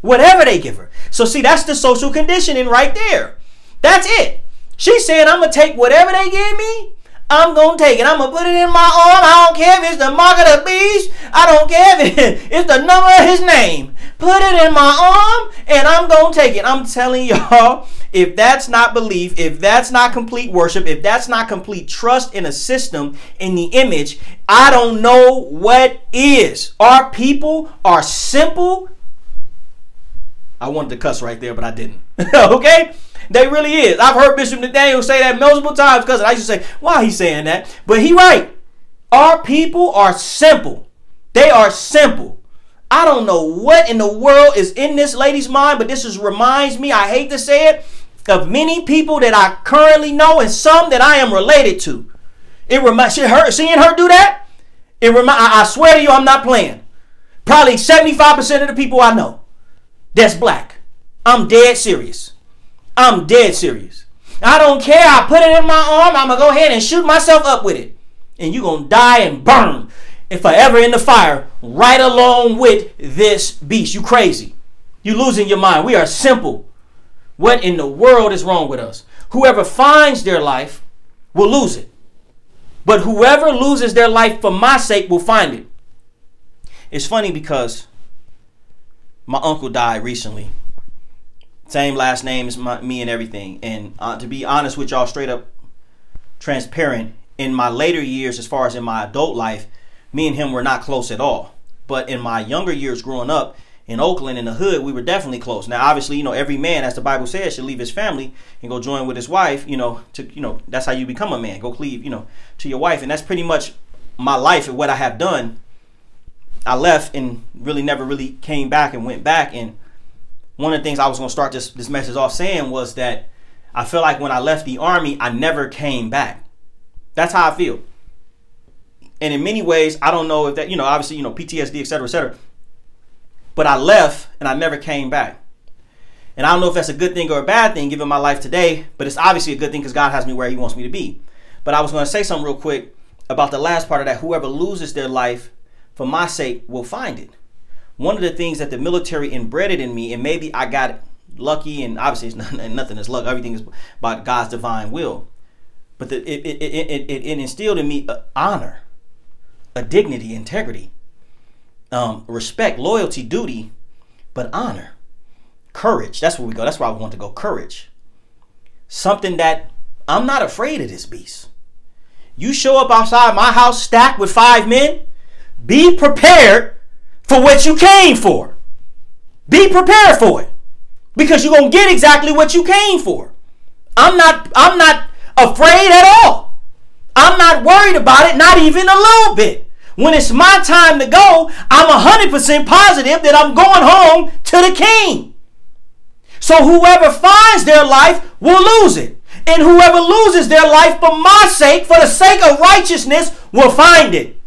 A: Whatever they give her. So see, that's the social conditioning right there. That's it. She's saying, I'm gonna take whatever they give me I'm gonna take it. I'm gonna put it in my arm. I don't care if it's the mark of the beast. I don't care if it's the number of his name. Put it in my arm and I'm gonna take it. I'm telling y'all, if that's not belief, if that's not complete worship, if that's not complete trust in a system, in the image, I don't know what is. Our people are simple. I wanted to cuss right there, but I didn't. okay? They really is. I've heard Bishop Nathaniel say that multiple times because I used to say, why he saying that? But he right. Our people are simple. They are simple. I don't know what in the world is in this lady's mind, but this is reminds me, I hate to say it, of many people that I currently know and some that I am related to. It reminds her seeing her do that. It remind I, I swear to you, I'm not playing. Probably 75% of the people I know that's black. I'm dead serious. I'm dead serious. I don't care. I put it in my arm. I'm to go ahead and shoot myself up with it. And you're to die and burn and forever in the fire right along with this beast. You crazy. You losing your mind. We are simple. What in the world is wrong with us? Whoever finds their life will lose it. But whoever loses their life for my sake will find it. It's funny because my uncle died recently same last name as my, me and everything. And uh, to be honest with y'all, straight up transparent, in my later years, as far as in my adult life, me and him were not close at all. But in my younger years growing up in Oakland in the hood, we were definitely close. Now, obviously, you know, every man, as the Bible says, should leave his family and go join with his wife. You know, to you know, that's how you become a man. Go cleave, you know, to your wife, and that's pretty much my life and what I have done. I left and really never really came back and went back and one of the things I was going to start this, this message off saying was that I feel like when I left the army, I never came back. That's how I feel. And in many ways, I don't know if that, you know, obviously, you know, PTSD, et cetera, et cetera. But I left and I never came back. And I don't know if that's a good thing or a bad thing given my life today, but it's obviously a good thing because God has me where He wants me to be. But I was going to say something real quick about the last part of that. Whoever loses their life for my sake will find it one of the things that the military inbred in me, and maybe I got lucky, and obviously it's not, nothing is luck. Everything is about God's divine will. But the, it, it, it, it, instilled in me uh, honor, a dignity, integrity, um, respect, loyalty, duty, but honor, courage. That's where we go. That's where I want to go. Courage. Something that I'm not afraid of this beast. You show up outside my house stacked with five men, be prepared for what you came for. Be prepared for it. Because you're going to get exactly what you came for. I'm not I'm not afraid at all. I'm not worried about it, not even a little bit. When it's my time to go, I'm 100% positive that I'm going home to the king. So whoever finds their life will lose it. And whoever loses their life for my sake, for the sake of righteousness, will find it.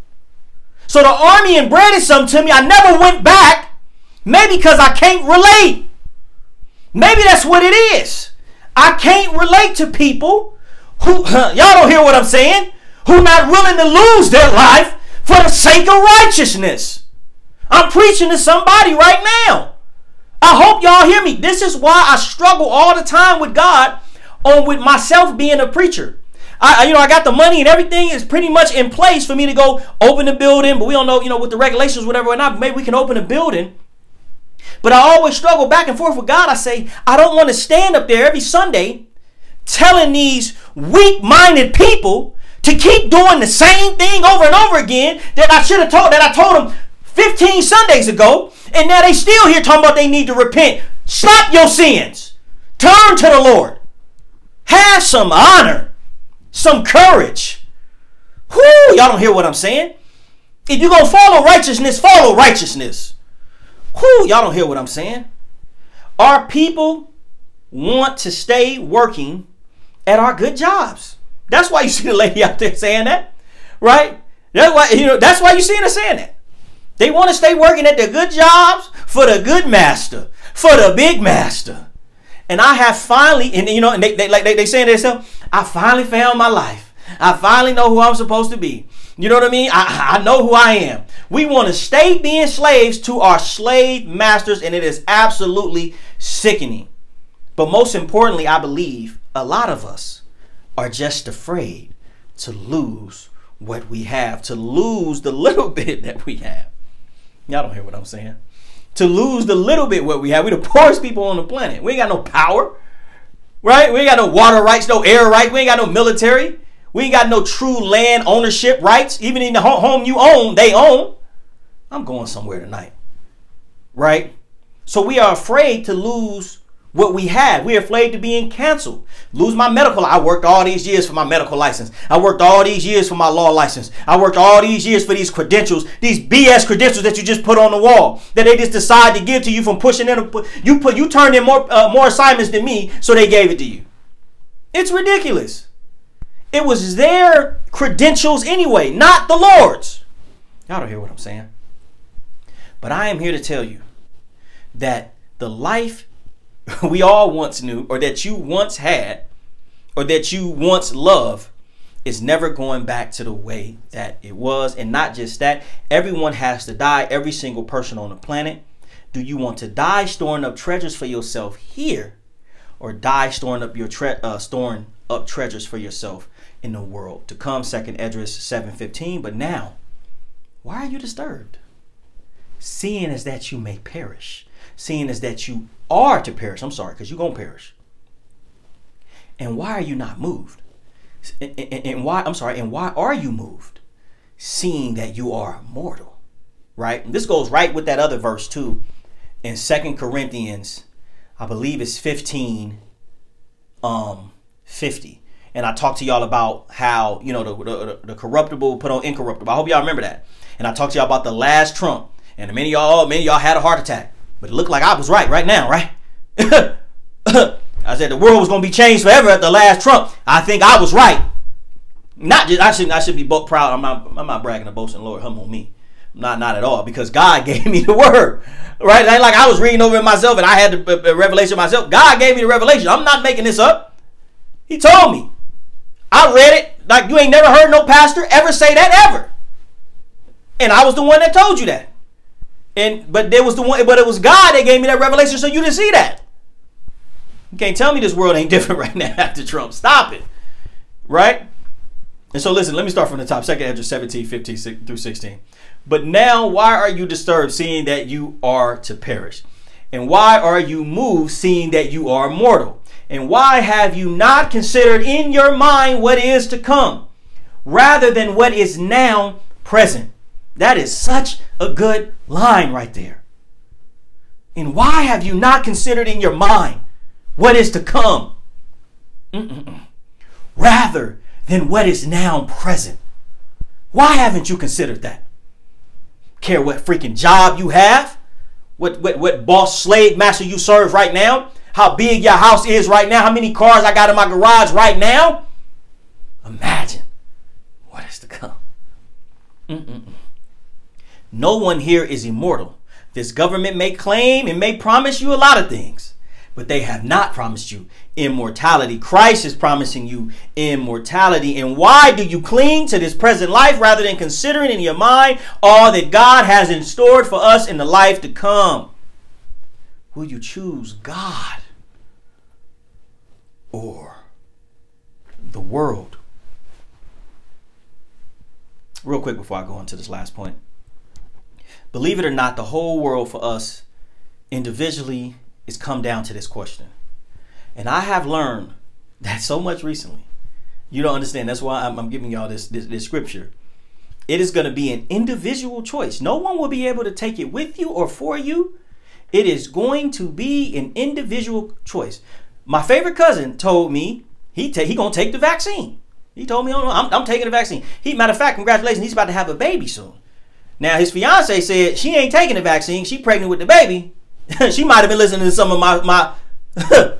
A: So the army inbred something to me. I never went back. Maybe because I can't relate. Maybe that's what it is. I can't relate to people who, y'all don't hear what I'm saying, who not willing to lose their life for the sake of righteousness. I'm preaching to somebody right now. I hope y'all hear me. This is why I struggle all the time with God on with myself being a preacher. I, you know, I got the money and everything is pretty much in place for me to go open the building. But we don't know, you know, with the regulations, whatever, or not. Maybe we can open a building. But I always struggle back and forth with God. I say, I don't want to stand up there every Sunday telling these weak minded people to keep doing the same thing over and over again that I should have told that I told them 15 Sundays ago. And now they still here talking about they need to repent. Stop your sins. Turn to the Lord. Have some honor, some courage. Whoo, y'all don't hear what I'm saying? If you're to follow righteousness, follow righteousness. Whoo, y'all don't hear what I'm saying? Our people want to stay working at our good jobs. That's why you see the lady out there saying that, right? That's why you know. That's why you see her saying that. They want to stay working at their good jobs for the good master, for the big master. And I have finally, and you know, and they they like they, they saying to themselves, I finally found my life. I finally know who I'm supposed to be. You know what I mean? I, I know who I am. We want to stay being slaves to our slave masters, and it is absolutely sickening. But most importantly, I believe a lot of us are just afraid to lose what we have, to lose the little bit that we have. Y'all don't hear what I'm saying. To lose the little bit what we have. We're the poorest people on the planet. We ain't got no power, right? We ain't got no water rights, no air rights. We ain't got no military. We ain't got no true land ownership rights. Even in the home you own, they own. I'm going somewhere tonight, right? So we are afraid to lose what we had. We're afraid to being canceled. Lose my medical. I worked all these years for my medical license. I worked all these years for my law license. I worked all these years for these credentials, these BS credentials that you just put on the wall that they just decide to give to you from pushing in. You put you turned in more uh, more assignments than me, so they gave it to you. It's ridiculous. It was their credentials anyway, not the Lord's. Y'all don't hear what I'm saying. But I am here to tell you that the life we all once knew, or that you once had, or that you once loved, is never going back to the way that it was. And not just that, everyone has to die, every single person on the planet. Do you want to die storing up treasures for yourself here, or die storing up your tre- uh, storing up treasures for yourself in the world to come? Second seven fifteen. But now, why are you disturbed? Seeing as that you may perish, seeing as that you are to perish. I'm sorry, because you're going to perish. And why are you not moved? And, and, and, why, I'm sorry, and why are you moved? Seeing that you are mortal, right? And this goes right with that other verse too. In Second Corinthians, I believe it's 15, um, 50. And I talked to y'all about how, you know, the, the, the corruptible put on incorruptible. I hope y'all remember that. And I talked to y'all about the last trump. And many y'all, many y'all had a heart attack. But it looked like I was right right now, right? I said the world was going to be changed forever at the last Trump. I think I was right. Not just I should I should be both proud. I'm not I'm not bragging or boasting. Lord, humble me. Not not at all because God gave me the word. Right? Like I was reading over it myself and I had the revelation myself. God gave me the revelation. I'm not making this up. He told me. I read it like you ain't never heard no pastor ever say that ever. And I was the one that told you that. And but there was the one, but it was God that gave me that revelation, so you didn't see that. You can't tell me this world ain't different right now after Trump. Stop it. Right? And so listen, let me start from the top. Second Esdras 17, 15 through 16. But now why are you disturbed seeing that you are to perish? And why are you moved seeing that you are mortal? And why have you not considered in your mind what is to come, rather than what is now present? That is such a good line right there. And why have you not considered in your mind what is to come? Mm-mm-mm. Rather than what is now present. Why haven't you considered that? Care what freaking job you have? What, what, what boss slave master you serve right now? How big your house is right now? How many cars I got in my garage right now? Imagine what is to come. Mm-mm-mm. No one here is immortal. This government may claim and may promise you a lot of things, but they have not promised you immortality. Christ is promising you immortality. And why do you cling to this present life rather than considering in your mind all that God has in store for us in the life to come? Will you choose God or the world? Real quick before I go on to this last point believe it or not, the whole world for us individually is come down to this question. And I have learned that so much recently. You don't understand. That's why I'm, I'm giving y'all this, this, this scripture. It is going to be an individual choice. No one will be able to take it with you or for you. It is going to be an individual choice. My favorite cousin told me he ta- he gonna take the vaccine. He told me, oh, no, I'm, I'm taking the vaccine. He matter of fact, congratulations, he's about to have a baby soon. Now his fiance said she ain't taking the vaccine. She pregnant with the baby. she might have been listening to some of my my.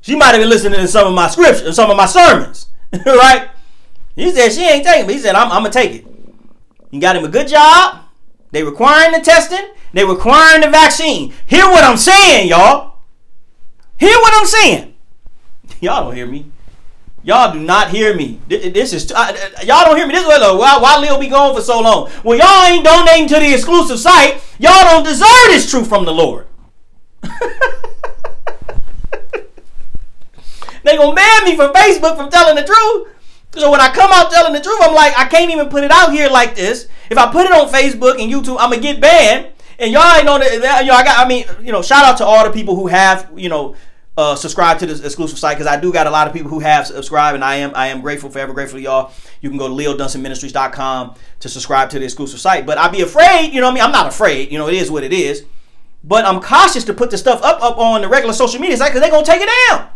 A: she might have been listening to some of my scriptures, some of my sermons, right? He said she ain't taking, but he said I'm, I'm gonna take it. You got him a good job. They requiring the testing. They requiring the vaccine. Hear what I'm saying, y'all. Hear what I'm saying. Y'all don't hear me. Y'all do not hear me. This is y'all don't hear me. This is why why Leo be gone for so long. When y'all ain't donating to the exclusive site, y'all don't deserve this truth from the Lord. they gonna ban me from Facebook from telling the truth. So when I come out telling the truth, I'm like, I can't even put it out here like this. If I put it on Facebook and YouTube, I'm gonna get banned. And y'all ain't know that. Know, I got. I mean, you know, shout out to all the people who have, you know, uh, subscribe to this exclusive site because I do got a lot of people who have subscribed, and I am I am grateful, forever grateful to y'all. You can go to leodunsonministries.com to subscribe to the exclusive site. But I'd be afraid, you know, what I mean, I'm not afraid. You know, it is what it is. But I'm cautious to put the stuff up up on the regular social media site because they're gonna take it down.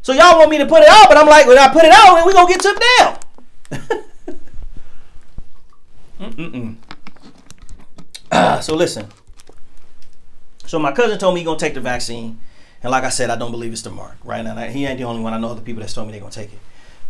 A: So y'all want me to put it out, but I'm like, when I put it out, we gonna get took down. Mm-mm-mm. Uh, so listen. So my cousin told me he gonna take the vaccine. And like I said, I don't believe it's the mark, right? And I, he ain't the only one. I know other people that's told me they're gonna take it.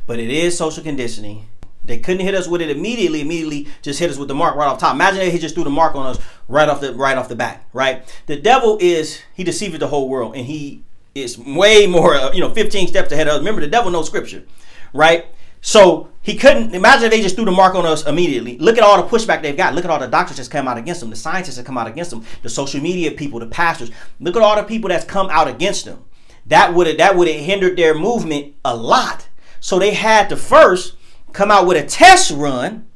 A: But it is social conditioning. They couldn't hit us with it immediately. Immediately, just hit us with the mark right off top. Imagine if he just threw the mark on us right off the right off the bat, right? The devil is he deceived the whole world, and he is way more, uh, you know, 15 steps ahead of us. Remember, the devil knows scripture, right? So he couldn't imagine if they just threw the mark on us immediately. Look at all the pushback they've got. Look at all the doctors that's come out against them, the scientists that come out against them, the social media people, the pastors. Look at all the people that's come out against them. That would have that would have hindered their movement a lot. So they had to first come out with a test run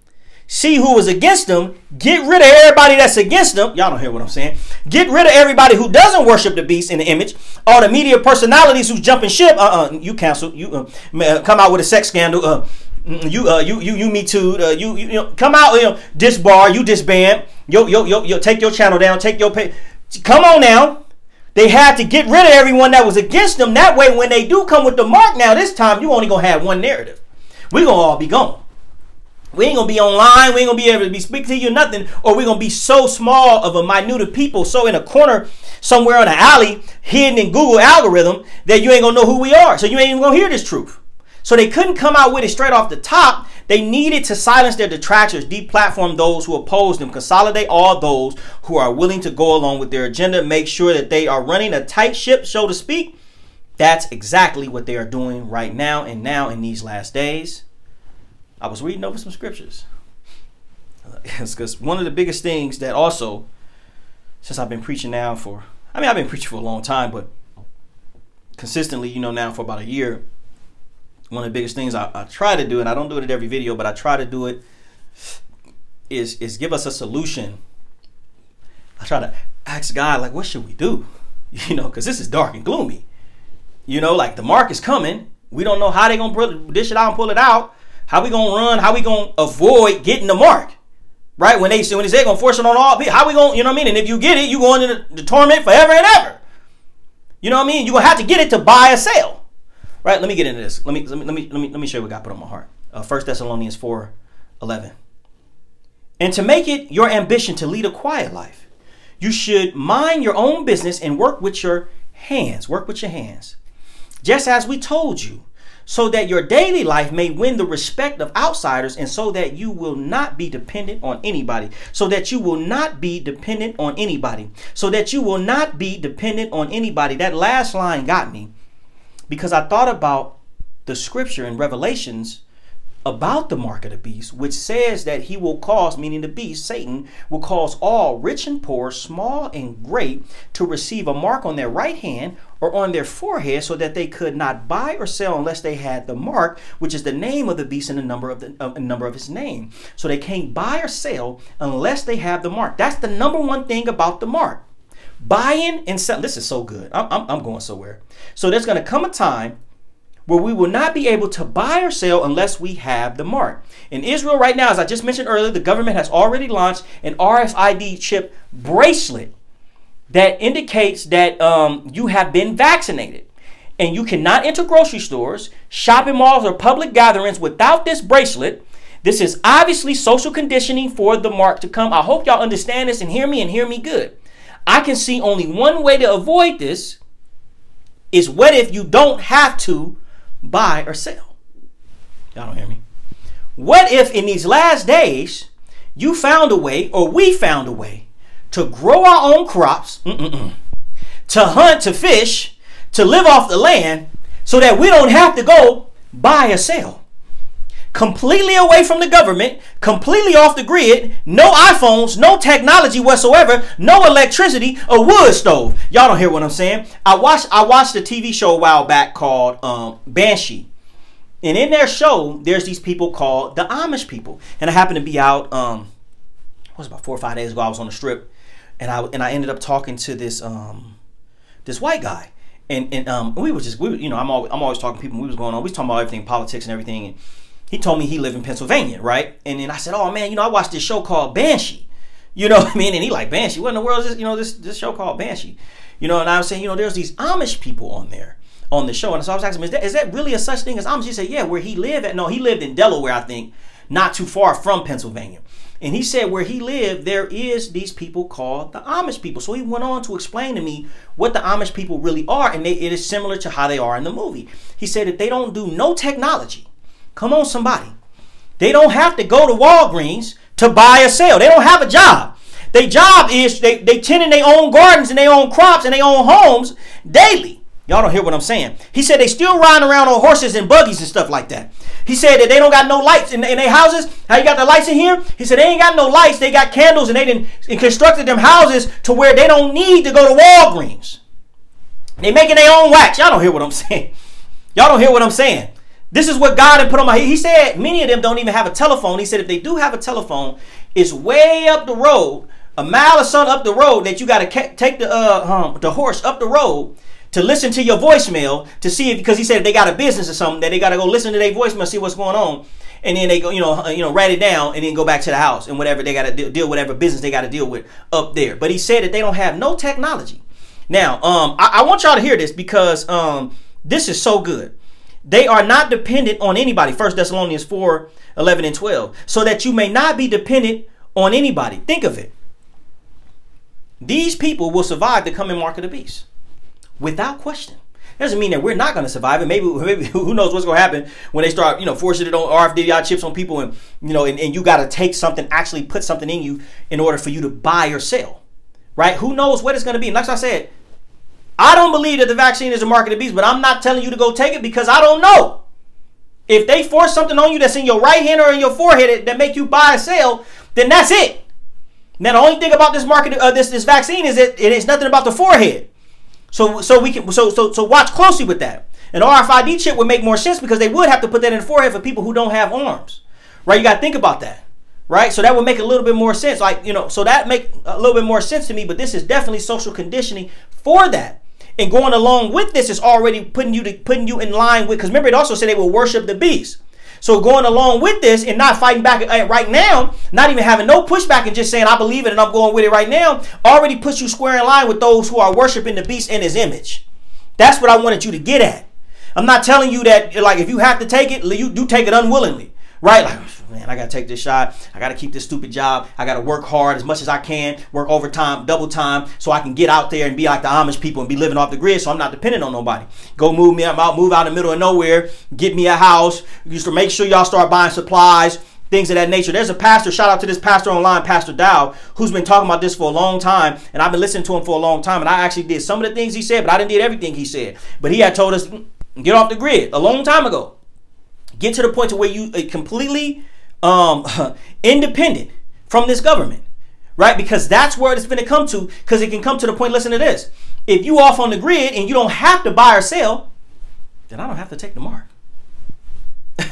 A: see who was against them, get rid of everybody that's against them. Y'all don't hear what I'm saying. Get rid of everybody who doesn't worship the beast in the image. All the media personalities who's jumping ship. Uh, uh you cancel. You uh, come out with a sex scandal. Uh, you, uh, you, you, you, me too. Uh, you, you, you know, come out. You know, disbar. You disband. Yo, yo, yo, yo. Take your channel down. Take your pay. Come on now. They had to get rid of everyone that was against them. That way, when they do come with the mark, now this time you only gonna have one narrative. We gonna all be gone. We ain't gonna be online. We ain't gonna be able to be speak to you nothing, or we're gonna be so small of a minute of people, so in a corner somewhere in an alley, hidden in Google algorithm, that you ain't gonna know who we are. So you ain't even gonna hear this truth. So they couldn't come out with it straight off the top. They needed to silence their detractors, deplatform those who oppose them, consolidate all those who are willing to go along with their agenda, make sure that they are running a tight ship, so to speak. That's exactly what they are doing right now and now in these last days. I was reading over some scriptures. Because one of the biggest things that also, since I've been preaching now for, I mean, I've been preaching for a long time, but consistently, you know, now for about a year, one of the biggest things I, I try to do, and I don't do it at every video, but I try to do it, is is give us a solution. I try to ask God, like, what should we do? You know, because this is dark and gloomy. You know, like the mark is coming. We don't know how they're gonna dish it out and pull it out. How we gonna run? How we gonna avoid getting the mark? Right? When they say when they say gonna force it on all people, how we gonna, you know what I mean? And if you get it, you going into the, the torment forever and ever. You know what I mean? You're gonna have to get it to buy a sale. Right? Let me get into this. Let me let me let me let me, let me show you what God put on my heart. Uh, 1 Thessalonians 4 11. And to make it your ambition to lead a quiet life, you should mind your own business and work with your hands. Work with your hands. Just as we told you so that your daily life may win the respect of outsiders and so that you will not be dependent on anybody. So that you will not be dependent on anybody. So that you will not be dependent on anybody. That last line got me because I thought about the scripture in Revelations about the mark of the beast, which says that he will cause, meaning the beast, Satan, will cause all, rich and poor, small and great, to receive a mark on their right hand or on their forehead, so that they could not buy or sell unless they had the mark, which is the name of the beast and the number of the uh, number of his name. So they can't buy or sell unless they have the mark. That's the number one thing about the mark. Buying and selling. This is so good. I'm, I'm, I'm going somewhere. So there's going to come a time where we will not be able to buy or sell unless we have the mark. In Israel, right now, as I just mentioned earlier, the government has already launched an RFID chip bracelet that indicates that um, you have been vaccinated and you cannot enter grocery stores, shopping malls, or public gatherings without this bracelet. This is obviously social conditioning for the mark to come. I hope y'all understand this and hear me and hear me good. I can see only one way to avoid this is what if you don't have to buy or sell? Y'all don't hear me. What if in these last days you found a way or we found a way to grow our own crops, to hunt, to fish, to live off the land so that we don't have to go buy or sell. Completely away from the government, completely off the grid, no iPhones, no technology whatsoever, no electricity, a wood stove. Y'all don't hear what I'm saying? I watched I watched a TV show a while back called um, Banshee. And in their show, there's these people called the Amish people. And I happened to be out um what was about four or five days ago, I was on the strip and I and I ended up talking to this um this white guy and and um, we were just we were, you know I'm always, I'm always talking to people. We was going on. We was talking about everything, politics and everything. And he told me he lived in Pennsylvania, right? And then I said, oh man, you know I watched this show called Banshee. You know what I mean? And he like Banshee. What in the world is this? You know this this show called Banshee. You know, and I was saying, you know, there's these Amish people on there on the show, and so I was asking him, is that, is that really a such thing as Amish? He said, yeah, where he lived at. No, he lived in Delaware, I think, not too far from Pennsylvania. And he said where he lived, there is these people called the Amish people. So he went on to explain to me what the Amish people really are, and they, it is similar to how they are in the movie. He said that they don't do no technology. Come on, somebody. They don't have to go to Walgreens to buy or sell. They don't have a job. Their job is they, they tend in their own gardens and their own crops and their own homes daily. Y'all don't hear what I'm saying. He said they still riding around on horses and buggies and stuff like that. He said that they don't got no lights in, in their houses. How you got the lights in here? He said they ain't got no lights. They got candles and they didn't and constructed them houses to where they don't need to go to Walgreens. They making their own wax. Y'all don't hear what I'm saying. Y'all don't hear what I'm saying. This is what God had put on my. He said many of them don't even have a telephone. He said if they do have a telephone, it's way up the road, a mile or so up the road that you got to take the uh um, the horse up the road to listen to your voicemail to see if because he said if they got a business or something that they got to go listen to their voicemail see what's going on and then they go you know uh, you know write it down and then go back to the house and whatever they got to deal, deal whatever business they got to deal with up there but he said that they don't have no technology now um I, I want y'all to hear this because um this is so good they are not dependent on anybody. First thessalonians 4 11 and 12 so that you may not be dependent on anybody. Think of it. These people will survive the coming mark of the beast. Without question. Doesn't mean that we're not going to survive, and maybe, maybe who knows what's going to happen when they start, you know, forcing it on RFID chips on people, and you know, and, and you got to take something, actually put something in you in order for you to buy or sell, right? Who knows what it's going to be? And like I said, I don't believe that the vaccine is a mark of the beast, but I'm not telling you to go take it because I don't know. If they force something on you that's in your right hand or in your forehead that make you buy or sell, then that's it. Now the only thing about this market, uh, this this vaccine is that it is nothing about the forehead. So so we can so so so watch closely with that. An RFID chip would make more sense because they would have to put that in the forehead for people who don't have arms. Right? You got to think about that. Right? So that would make a little bit more sense. Like, you know, so that make a little bit more sense to me, but this is definitely social conditioning for that. And going along with this is already putting you to putting you in line with because remember it also said they will worship the beast. So going along with this and not fighting back uh, right now, not even having no pushback and just saying I believe it and I'm going with it right now, already puts you square in line with those who are worshiping the beast in his image. That's what I wanted you to get at. I'm not telling you that like if you have to take it, you do take it unwillingly, right? Like man, I gotta take this shot. I gotta keep this stupid job. I gotta work hard as much as I can, work overtime, double time, so I can get out there and be like the Amish people and be living off the grid. So I'm not dependent on nobody. Go move me out, move out in the middle of nowhere, get me a house. Just to make sure y'all start buying supplies, things of that nature. There's a pastor, shout out to this pastor online, Pastor Dow, who's been talking about this for a long time, and I've been listening to him for a long time. And I actually did some of the things he said, but I didn't did everything he said. But he had told us mm, get off the grid a long time ago. Get to the point to where you uh, completely um, independent from this government, right? Because that's where it's going to come to. Because it can come to the point. Listen to this: if you off on the grid and you don't have to buy or sell, then I don't have to take the mark.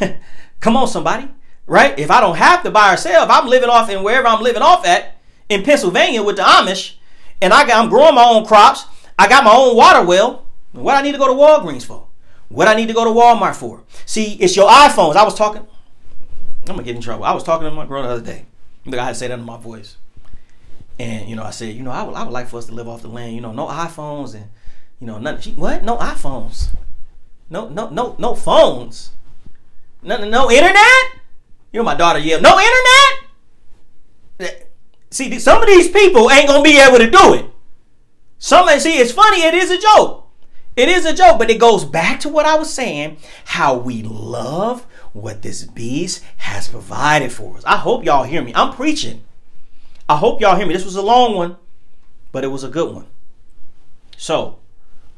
A: come on, somebody, right? If I don't have to buy or sell, if I'm living off in wherever I'm living off at in Pennsylvania with the Amish, and I got, I'm growing my own crops, I got my own water well. What I need to go to Walgreens for? What I need to go to Walmart for? See, it's your iPhones. I was talking. I'm gonna get in trouble. I was talking to my girl the other day. I had to say that in my voice. And you know, I said, you know, I would, I would like for us to live off the land. You know, no iPhones and you know, nothing. She, what? No iPhones. No, no, no, no phones. No, no internet. You know, my daughter yelled, no internet. See, some of these people ain't gonna be able to do it. Some see, it's funny. It is a joke. It is a joke, but it goes back to what I was saying. How we love what this beast has provided for us. I hope y'all hear me. I'm preaching. I hope y'all hear me. This was a long one, but it was a good one. So,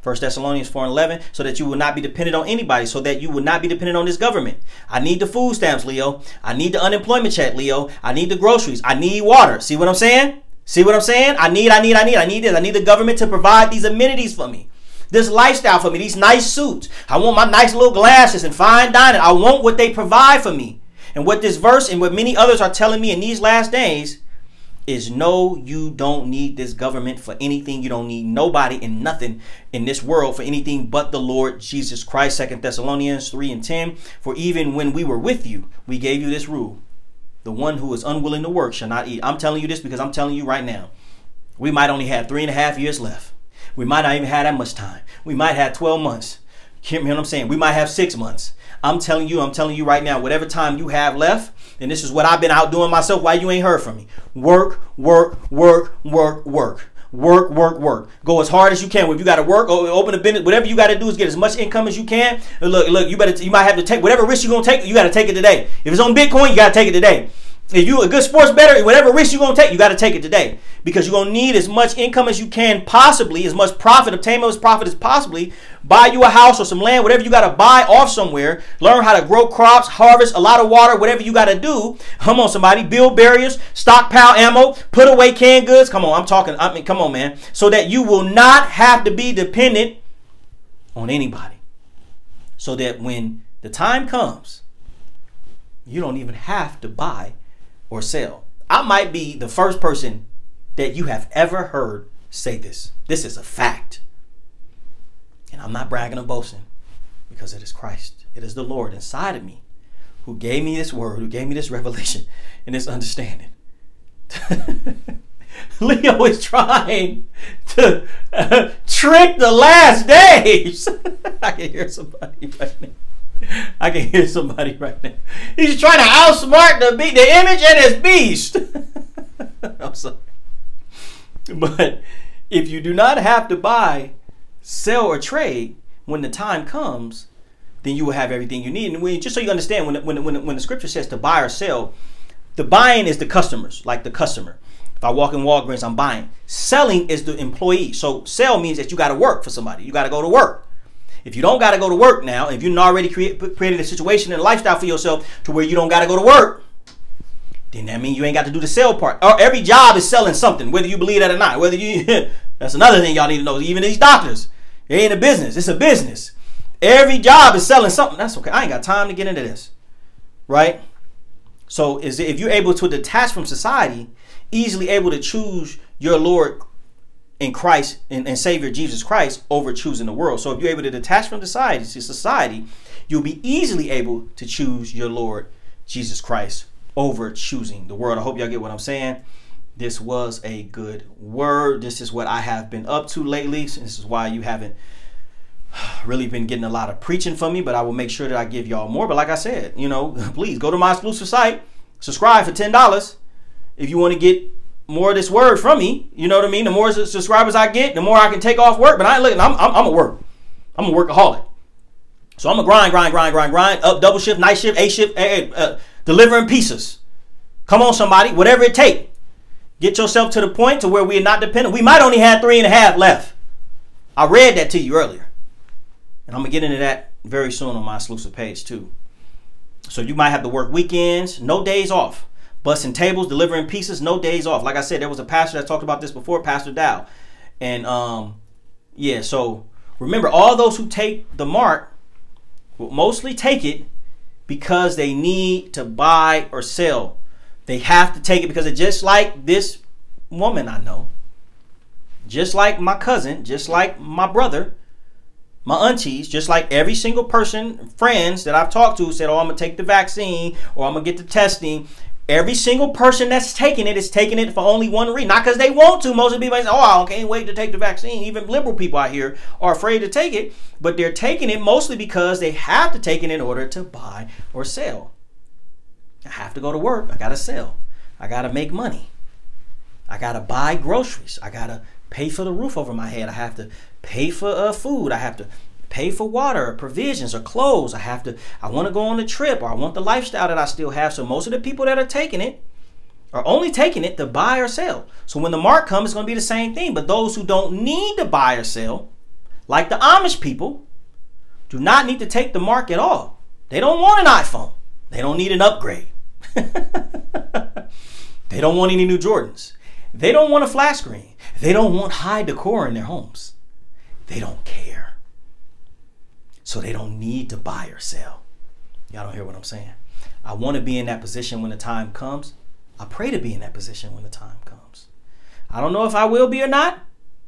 A: 1 Thessalonians 4 and 11, so that you will not be dependent on anybody, so that you will not be dependent on this government. I need the food stamps, Leo. I need the unemployment check, Leo. I need the groceries. I need water. See what I'm saying? See what I'm saying? I need, I need, I need, I need this. I need the government to provide these amenities for me. This lifestyle for me, these nice suits. I want my nice little glasses and fine dining. I want what they provide for me. And what this verse and what many others are telling me in these last days is no, you don't need this government for anything. You don't need nobody and nothing in this world for anything but the Lord Jesus Christ. Second Thessalonians 3 and 10. For even when we were with you, we gave you this rule. The one who is unwilling to work shall not eat. I'm telling you this because I'm telling you right now. We might only have three and a half years left. We might not even have that much time. We might have 12 months. You know what I'm saying? We might have six months. I'm telling you, I'm telling you right now, whatever time you have left, and this is what I've been out doing myself. Why you ain't heard from me? Work, work, work, work, work. Work, work, work. Go as hard as you can. If you got to work, open a business, whatever you got to do is get as much income as you can. Look, look, you better, you might have to take whatever risk you're gonna take. You got to take it today. If it's on Bitcoin, you got to take it today. If you a good sports bettor, whatever risk you're gonna take, you got to take it today because you're gonna need as much income as you can possibly, as much profit, obtain as profit as possibly. Buy you a house or some land, whatever you got to buy off somewhere. Learn how to grow crops, harvest a lot of water, whatever you got to do. Come on, somebody, build barriers, stockpile ammo, put away canned goods. Come on, I'm talking. I mean, come on, man, so that you will not have to be dependent on anybody. So that when the time comes, you don't even have to buy or sell. I might be the first person that you have ever heard say this. This is a fact. And I'm not bragging or boasting because it is Christ. It is the Lord inside of me who gave me this word, who gave me this revelation and this understanding. Leo is trying to uh, trick the last days. I can hear somebody right now. I can hear somebody right now. He's trying to outsmart the be- the image and his beast. I'm sorry. But if you do not have to buy, sell, or trade when the time comes, then you will have everything you need. And when, just so you understand, when, when, when, when the scripture says to buy or sell, the buying is the customers, like the customer. If I walk in Walgreens, I'm buying. Selling is the employee. So sell means that you got to work for somebody. You got to go to work. If you don't got to go to work now, if you've already create, created a situation and a lifestyle for yourself to where you don't got to go to work, then that means you ain't got to do the sell part. Or every job is selling something, whether you believe that or not. Whether you, that's another thing y'all need to know. Even these doctors, it ain't a business. It's a business. Every job is selling something. That's okay. I ain't got time to get into this, right? So is if you're able to detach from society, easily able to choose your Lord in Christ and, and Savior Jesus Christ over choosing the world. So if you're able to detach from society to society, you'll be easily able to choose your Lord Jesus Christ over choosing the world. I hope y'all get what I'm saying. This was a good word. This is what I have been up to lately. This is why you haven't really been getting a lot of preaching from me, but I will make sure that I give y'all more. But like I said, you know, please go to my exclusive site, subscribe for $10 if you want to get more of this word from me. You know what I mean? The more subscribers I get, the more I can take off work. But I ain't looking. I'm, I'm, I'm a work. I'm a workaholic. So I'm a grind, grind, grind, grind, grind. Up double shift, night shift, A shift, hey, uh, delivering pieces. Come on, somebody. Whatever it take. Get yourself to the point to where we are not dependent. We might only have three and a half left. I read that to you earlier. And I'm going to get into that very soon on my exclusive page too. So you might have to work weekends, no days off busting tables, delivering pieces, no days off. Like I said, there was a pastor that talked about this before, Pastor Dow. And um, yeah, so remember, all those who take the mark will mostly take it because they need to buy or sell. They have to take it because it's just like this woman I know, just like my cousin, just like my brother, my aunties, just like every single person, friends that I've talked to said, Oh, I'm gonna take the vaccine or I'm gonna get the testing Every single person that's taking it is taking it for only one reason. Not because they want to. Most of the people say, oh, I can't wait to take the vaccine. Even liberal people out here are afraid to take it. But they're taking it mostly because they have to take it in order to buy or sell. I have to go to work. I got to sell. I got to make money. I got to buy groceries. I got to pay for the roof over my head. I have to pay for uh, food. I have to pay for water or provisions or clothes. I have to, I want to go on a trip or I want the lifestyle that I still have. So most of the people that are taking it are only taking it to buy or sell. So when the mark comes, it's going to be the same thing. But those who don't need to buy or sell, like the Amish people, do not need to take the mark at all. They don't want an iPhone. They don't need an upgrade. they don't want any new Jordans. They don't want a flat screen. They don't want high decor in their homes. They don't care. So they don't need to buy or sell. Y'all don't hear what I'm saying. I want to be in that position when the time comes. I pray to be in that position when the time comes. I don't know if I will be or not,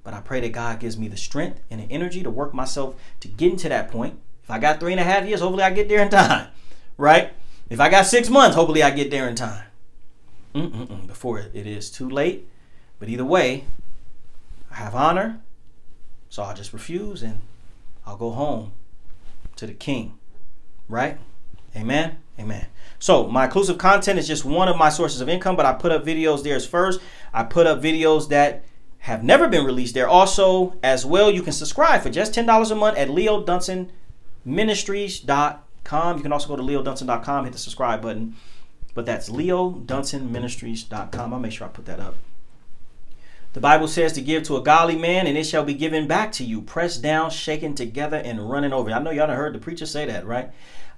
A: but I pray that God gives me the strength and the energy to work myself to get into that point. If I got three and a half years, hopefully I get there in time, right? If I got six months, hopefully I get there in time. Mm-mm-mm, before it is too late. But either way, I have honor, so I'll just refuse and I'll go home to the king. Right? Amen. Amen. So my exclusive content is just one of my sources of income, but I put up videos there as first. I put up videos that have never been released there. Also, as well, you can subscribe for just $10 a month at leodunsonministries.com. You can also go to leodunson.com, hit the subscribe button. But that's leodunsonministries.com. I'll make sure I put that up. The Bible says to give to a godly man, and it shall be given back to you, pressed down, shaken together, and running over. I know y'all heard the preacher say that, right?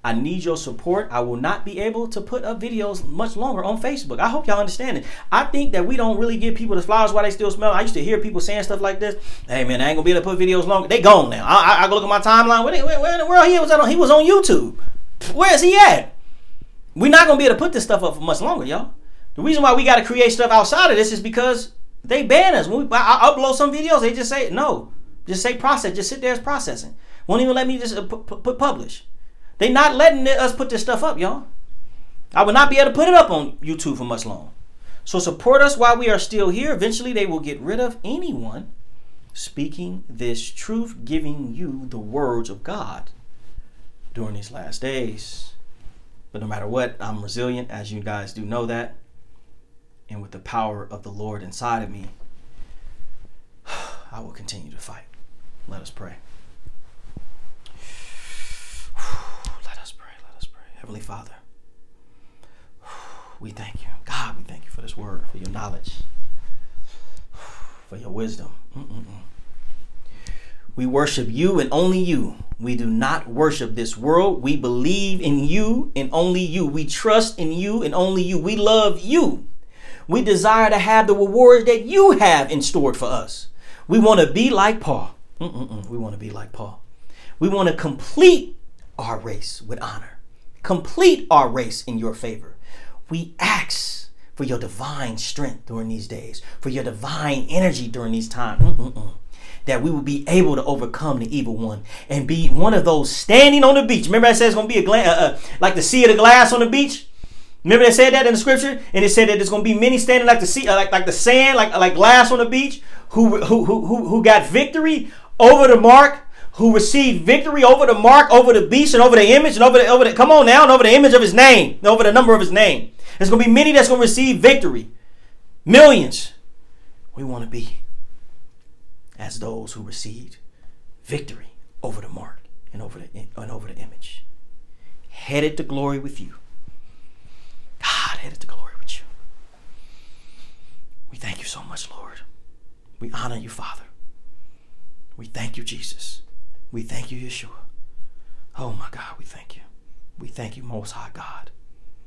A: I need your support. I will not be able to put up videos much longer on Facebook. I hope y'all understand it. I think that we don't really give people the flowers while they still smell. I used to hear people saying stuff like this. Hey man, I ain't gonna be able to put videos longer. They gone now. I, I, I go look at my timeline. Where, where, where in the world he was? On, he was on YouTube. Where is he at? We're not gonna be able to put this stuff up for much longer, y'all. The reason why we got to create stuff outside of this is because they ban us. When we, I upload some videos, they just say no. Just say process. Just sit there as processing. Won't even let me just uh, put, put publish. They not letting us put this stuff up, y'all. I will not be able to put it up on YouTube for much long. So support us while we are still here. Eventually, they will get rid of anyone speaking this truth, giving you the words of God during these last days. But no matter what, I'm resilient, as you guys do know that. And with the power of the Lord inside of me, I will continue to fight. Let us pray. Let us pray. Let us pray. Heavenly Father, we thank you. God, we thank you for this word, for your knowledge, for your wisdom. Mm-mm-mm. We worship you and only you. We do not worship this world. We believe in you and only you. We trust in you and only you. We love you. We desire to have the rewards that you have in store for us. We want to be like Paul. Mm-mm-mm. We want to be like Paul. We want to complete our race with honor complete our race in your favor. We ask for your divine strength during these days, for your divine energy during these times. That we will be able to overcome the evil one and be one of those standing on the beach. Remember, I said it's going to be a gla- uh, uh, like the sea of the glass on the beach. Remember, they said that in the scripture, and it said that there's going to be many standing like the sea, uh, like like the sand, like like glass on the beach, who who who who got victory over the mark who received victory over the mark, over the beast, and over the image, and over the over the come on now, and over the image of his name, and over the number of his name. There's gonna be many that's gonna receive victory. Millions. We want to be as those who received victory over the mark and over the and over the image. Headed to glory with you. God headed to glory with you. We thank you so much, Lord. We honor you, Father. We thank you, Jesus. We thank you, Yeshua. Oh my God, we thank you. We thank you, Most High God.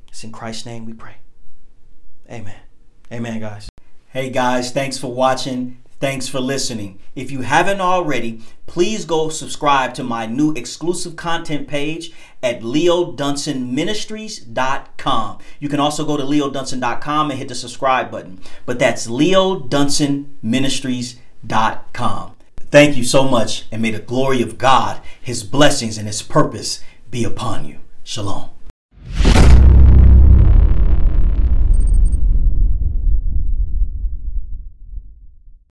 A: It's in Christ's name we pray. Amen. Amen, guys. Hey, guys, thanks for watching. Thanks for listening. If you haven't already, please go subscribe to my new exclusive content page at leodunsonministries.com. You can also go to leodunson.com and hit the subscribe button. But that's leodunsonministries.com. Thank you so much, and may the glory of God, His blessings, and His purpose be upon you. Shalom.